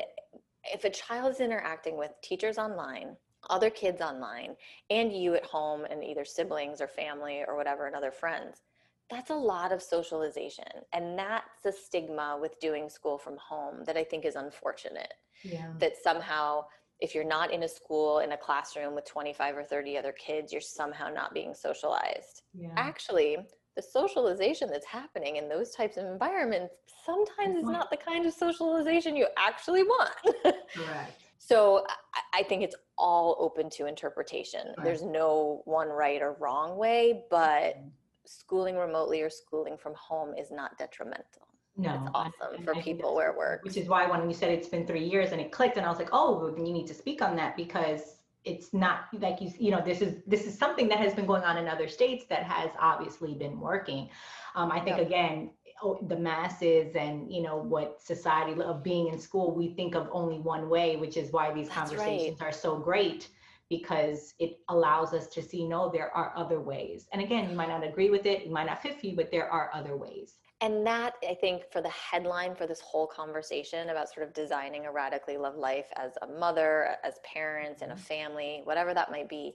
if a child is interacting with teachers online other kids online and you at home and either siblings or family or whatever and other friends that's a lot of socialization and that's a stigma with doing school from home that i think is unfortunate yeah. that somehow if you're not in a school in a classroom with 25 or 30 other kids you're somehow not being socialized yeah. actually the socialization that's happening in those types of environments sometimes is not the kind of socialization you actually want Correct. So i think it's all open to interpretation there's no one right or wrong way but mm-hmm schooling remotely or schooling from home is not detrimental. No, it's awesome for people where it works. Which is why when you said it's been three years and it clicked, and I was like, oh, you need to speak on that because it's not like you you know this is this is something that has been going on in other states that has obviously been working. Um, I think again oh, the masses and you know what society of being in school we think of only one way which is why these That's conversations right. are so great because it allows us to see no there are other ways and again you might not agree with it you might not fit for you but there are other ways and that i think for the headline for this whole conversation about sort of designing a radically loved life as a mother as parents in a mm-hmm. family whatever that might be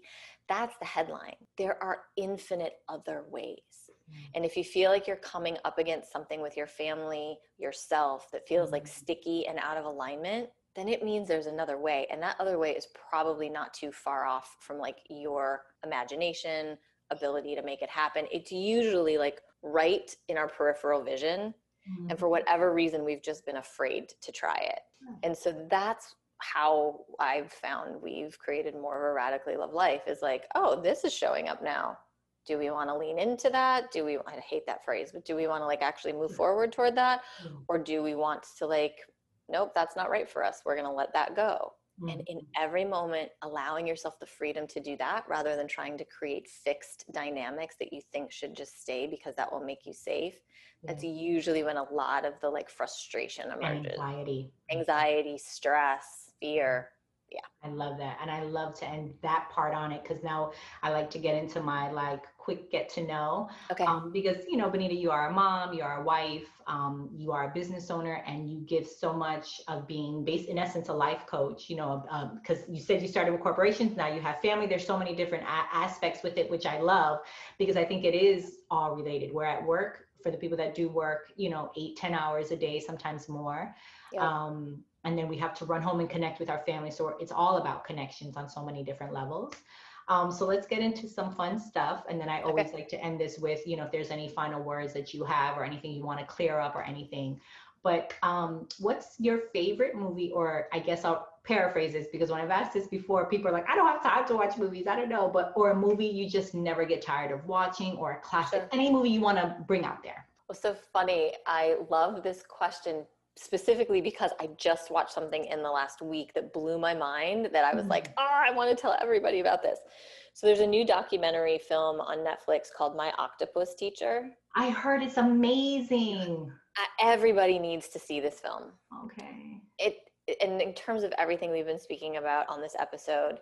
that's the headline there are infinite other ways. And if you feel like you're coming up against something with your family yourself that feels like mm-hmm. sticky and out of alignment then it means there's another way and that other way is probably not too far off from like your imagination ability to make it happen it's usually like right in our peripheral vision mm-hmm. and for mm-hmm. whatever reason we've just been afraid to try it and so that's how i've found we've created more of a radically loved life is like oh this is showing up now do we want to lean into that do we i hate that phrase but do we want to like actually move forward toward that mm-hmm. or do we want to like nope, that's not right for us. We're going to let that go. Mm-hmm. And in mm-hmm. every moment, allowing yourself the freedom to do that rather than trying to create fixed dynamics that you think should just stay because that will make you safe. Yeah. That's usually when a lot of the like frustration emerges. Anxiety. Anxiety, stress, fear yeah. I love that and i love to end that part on it because now i like to get into my like quick get to know okay. um, because you know benita you are a mom you are a wife um, you are a business owner and you give so much of being based in essence a life coach you know because um, you said you started with corporations now you have family there's so many different a- aspects with it which i love because i think it is all related. We're at work for the people that do work you know eight ten hours a day sometimes more um, and then we have to run home and connect with our family. So it's all about connections on so many different levels. Um, so let's get into some fun stuff. And then I always okay. like to end this with, you know, if there's any final words that you have or anything you want to clear up or anything. But um, what's your favorite movie? Or I guess I'll paraphrase this because when I've asked this before, people are like, I don't have time to watch movies. I don't know. But, or a movie you just never get tired of watching or a classic, sure. any movie you want to bring out there. Well, so funny. I love this question specifically because I just watched something in the last week that blew my mind that I was mm-hmm. like, oh, I want to tell everybody about this. So there's a new documentary film on Netflix called My Octopus Teacher. I heard it's amazing. Everybody needs to see this film. Okay. It and in terms of everything we've been speaking about on this episode,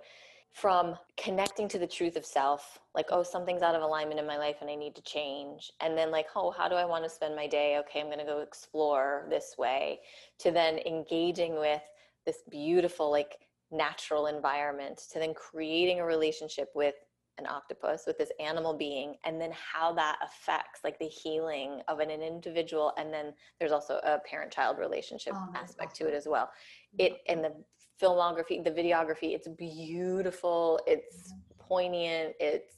from connecting to the truth of self, like, oh, something's out of alignment in my life and I need to change. And then, like, oh, how do I want to spend my day? Okay, I'm going to go explore this way, to then engaging with this beautiful, like, natural environment, to then creating a relationship with an octopus with this animal being and then how that affects like the healing of an, an individual and then there's also a parent child relationship oh, aspect awesome. to it as well it and the filmography, the videography. It's beautiful. It's poignant. It's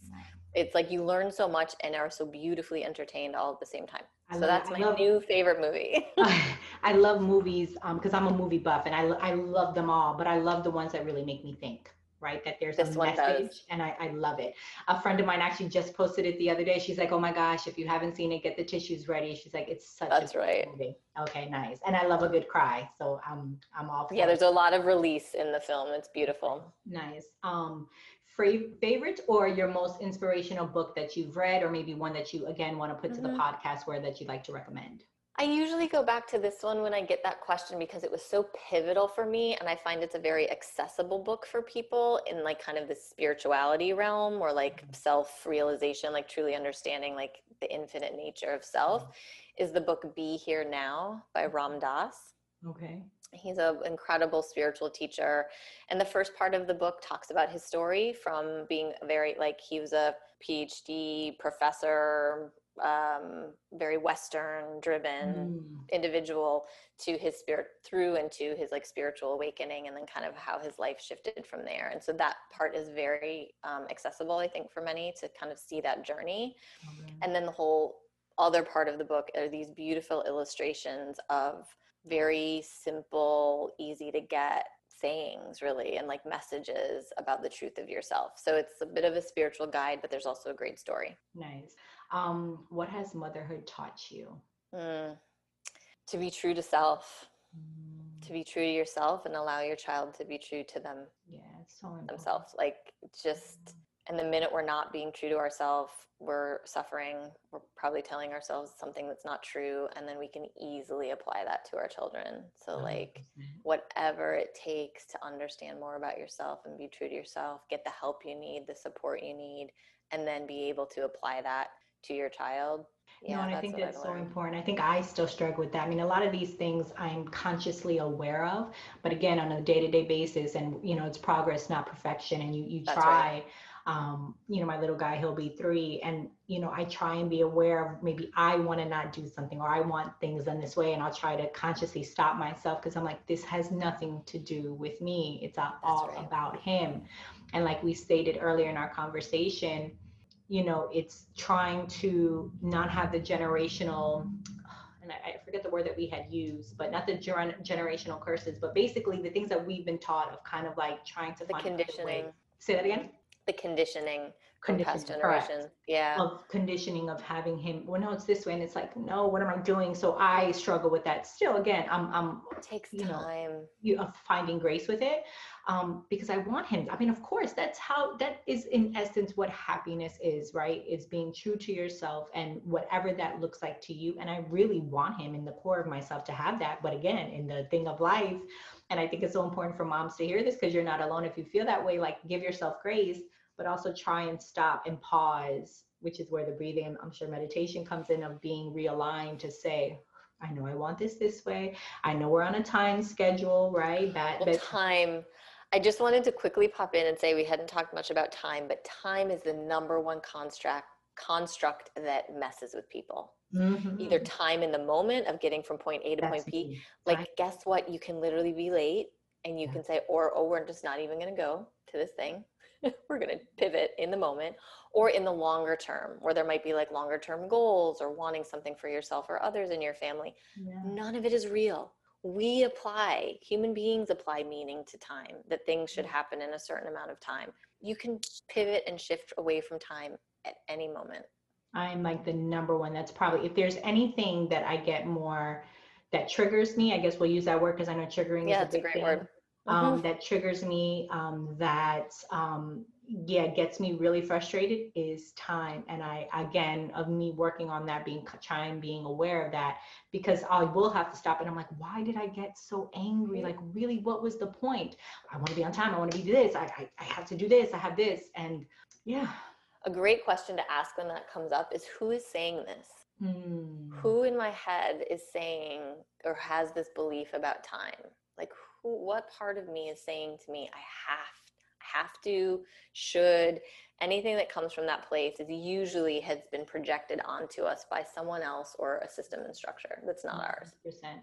it's like you learn so much and are so beautifully entertained all at the same time. I so love, that's my love, new favorite movie. I love movies because um, I'm a movie buff and I, I love them all, but I love the ones that really make me think right? That there's this a message and I, I love it. A friend of mine actually just posted it the other day. She's like, oh my gosh, if you haven't seen it, get the tissues ready. She's like, it's such That's a right. movie. Okay, nice. And I love a good cry. So I'm I'm all Yeah, there's a lot of release in the film. It's beautiful. Nice. Um favorite or your most inspirational book that you've read or maybe one that you again want to put mm-hmm. to the mm-hmm. podcast where that you'd like to recommend? I usually go back to this one when I get that question because it was so pivotal for me. And I find it's a very accessible book for people in like kind of the spirituality realm or like mm-hmm. self realization, like truly understanding like the infinite nature of self, mm-hmm. is the book Be Here Now by Ram Dass. Okay. He's an incredible spiritual teacher. And the first part of the book talks about his story from being very, like, he was a PhD professor, um, very Western driven mm. individual to his spirit through into his like spiritual awakening and then kind of how his life shifted from there. And so that part is very um, accessible, I think, for many to kind of see that journey. Okay. And then the whole other part of the book are these beautiful illustrations of very simple, easy to get sayings really and like messages about the truth of yourself. So it's a bit of a spiritual guide, but there's also a great story. Nice. Um, what has motherhood taught you? Mm, to be true to self, mm. to be true to yourself and allow your child to be true to them. Yeah, so themselves. Like just, mm. and the minute we're not being true to ourselves, we're suffering. We're probably telling ourselves something that's not true, and then we can easily apply that to our children. So, like, whatever it takes to understand more about yourself and be true to yourself, get the help you need, the support you need, and then be able to apply that to your child yeah, no, and I think that's so important. I think I still struggle with that. I mean, a lot of these things I'm consciously aware of, but again, on a day-to-day basis, and you know, it's progress, not perfection. And you you that's try. Right. Um, you know, my little guy, he'll be three, and you know, I try and be aware of maybe I want to not do something or I want things done this way, and I'll try to consciously stop myself because I'm like, this has nothing to do with me. It's all right. about him. And like we stated earlier in our conversation, you know it's trying to not have the generational and I, I forget the word that we had used but not the ger- generational curses but basically the things that we've been taught of kind of like trying to the conditioning say that again the conditioning generations. Yeah. Of conditioning of having him, well, no, it's this way. And it's like, no, what am I doing? So I struggle with that still. Again, I'm, I'm, it takes you time. Know, you of finding grace with it. Um, because I want him. I mean, of course, that's how, that is in essence what happiness is, right? Is being true to yourself and whatever that looks like to you. And I really want him in the core of myself to have that. But again, in the thing of life, and I think it's so important for moms to hear this because you're not alone. If you feel that way, like give yourself grace but also try and stop and pause, which is where the breathing, I'm sure meditation comes in of being realigned to say, I know I want this this way. I know we're on a time schedule, right? That, well, time. I just wanted to quickly pop in and say we hadn't talked much about time, but time is the number one construct construct that messes with people. Mm-hmm. Either time in the moment of getting from point A to That's point B. Like, right. guess what? You can literally be late and you yeah. can say, or, oh, we're just not even going to go to this thing. we're going to pivot in the moment or in the longer term where there might be like longer term goals or wanting something for yourself or others in your family. Yeah. None of it is real. We apply, human beings apply meaning to time, that things should happen in a certain amount of time. You can pivot and shift away from time at any moment. I'm like the number one. That's probably, if there's anything that I get more that triggers me, I guess we'll use that word because I know triggering yeah, is a a great thing. word. Um, mm-hmm. That triggers me, um, that um, yeah gets me really frustrated is time. And i again of me working on that being trying being aware of that because i will have to stop and i'm like why did i get so angry? Like really what was the point? I want to be on time. I want to be this. I, I, I have to do this. I have this. And yeah. A great question to ask when that comes up is who is saying this? Hmm. who in my head is saying or has this belief about time? Like who what part of me is saying to me i have have to, should, anything that comes from that place is usually has been projected onto us by someone else or a system and structure that's not 100%. ours.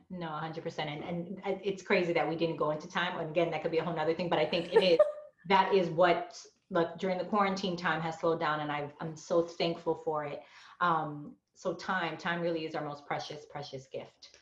No, 100%. And, and it's crazy that we didn't go into time. And again, that could be a whole nother thing, but I think it is, that is what like during the quarantine time has slowed down and i am so thankful for it. Um, so time, time really is our most precious, precious gift.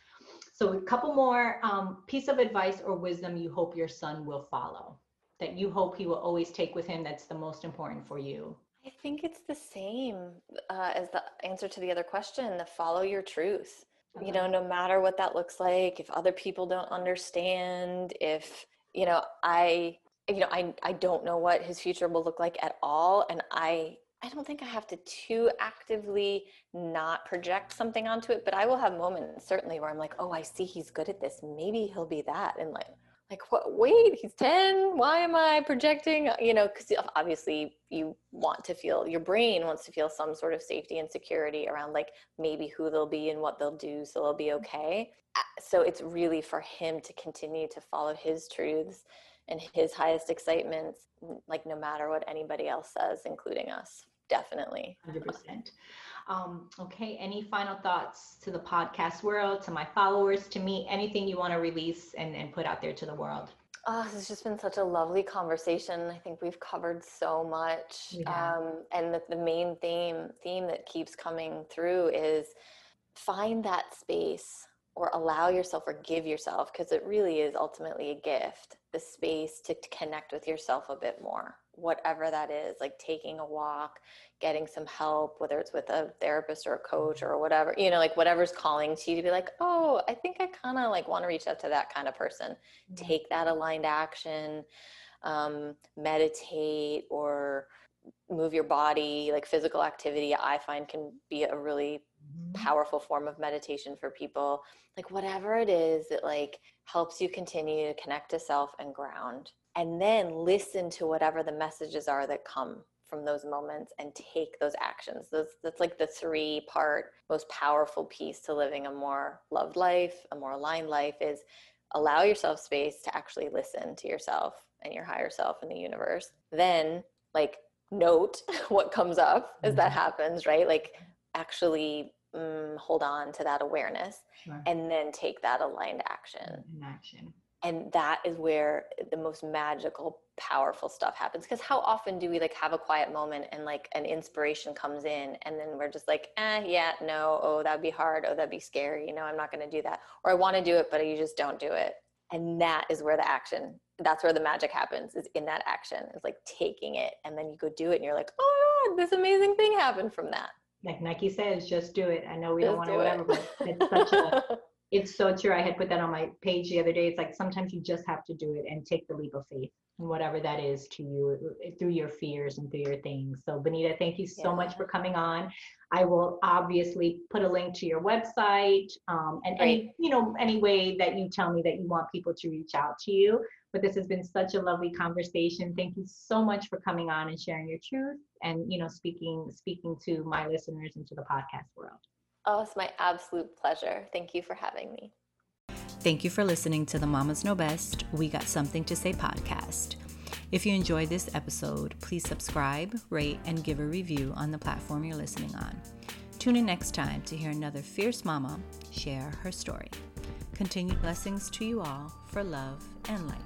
So a couple more um, piece of advice or wisdom you hope your son will follow that you hope he will always take with him that's the most important for you? I think it's the same uh, as the answer to the other question the follow your truth. You know, no matter what that looks like, if other people don't understand, if, you know, I, you know, I, I don't know what his future will look like at all. And I, I don't think I have to too actively not project something onto it, but I will have moments certainly where I'm like, oh, I see he's good at this. Maybe he'll be that. And like, like what wait he's 10 why am i projecting? You know because obviously you want to feel your brain wants to feel some sort of safety and security around like maybe who they'll be and what they'll do so they'll be mm-hmm. okay. So it's really for him to continue to follow his truths and his highest excitements like no matter what anybody else says including us definitely 100% um, okay, any final thoughts to the podcast world, to my followers, to me, anything you want to release and, and put out there to the world? Oh, this has just been such a lovely conversation. I think we've covered so much. Yeah. Um, and the, the main theme theme that keeps coming through is find that space or allow yourself or give yourself, because it really is ultimately a gift, the space to, to connect with yourself a bit more whatever that is, like taking a walk, getting some help, whether it's with a therapist or a coach or whatever, you know, like whatever's calling to you to be like, oh, I think I kind of like want to reach out to that kind of person. Mm-hmm. Take that aligned action, um, meditate or move your body, like physical activity, I find can be a really mm-hmm. powerful form of meditation for people. Like whatever it is that like helps you continue to connect to self and ground and then listen to whatever the messages are that come from those moments and take those actions. Those, that's like the three part most powerful piece to living a more loved life, a more aligned life is allow yourself space to actually listen to yourself and your higher self and the universe. Then, like, note what comes up as that mm-hmm. happens, right? Like, actually mm, hold on to that awareness and then take that aligned action. In action and that is where the most magical powerful stuff happens. Because how often do we like have a quiet moment and like an inspiration comes in and then we're just like eh yeah no oh that'd be hard oh that'd be scary you know i'm not going to do that or i want to do it but you just don't do it. And that is where the action that's where the magic happens is in that action it's like taking it. And then you go do it and you're like oh God, this amazing thing happened from that. Like nike says just do it. I know we just don't want to whatever but it's such a it's so true. I had put that on my page the other day. It's like sometimes you just have to do it and take the leap of faith and whatever that is to you through your fears and through your things. So Benita, thank you so yeah. much for coming on. I will obviously put a link to your website um, and any, you know, any way that you tell me that you want people to reach out to you. But this has been such a lovely conversation. Thank you so much for coming on and sharing your truth and, you know, speaking, speaking to my listeners and to the podcast world. Oh, it's my absolute pleasure. Thank you for having me. Thank you for listening to the Mamas Know Best We Got Something to Say podcast. If you enjoyed this episode, please subscribe, rate, and give a review on the platform you're listening on. Tune in next time to hear another fierce mama share her story. Continued blessings to you all for love and light.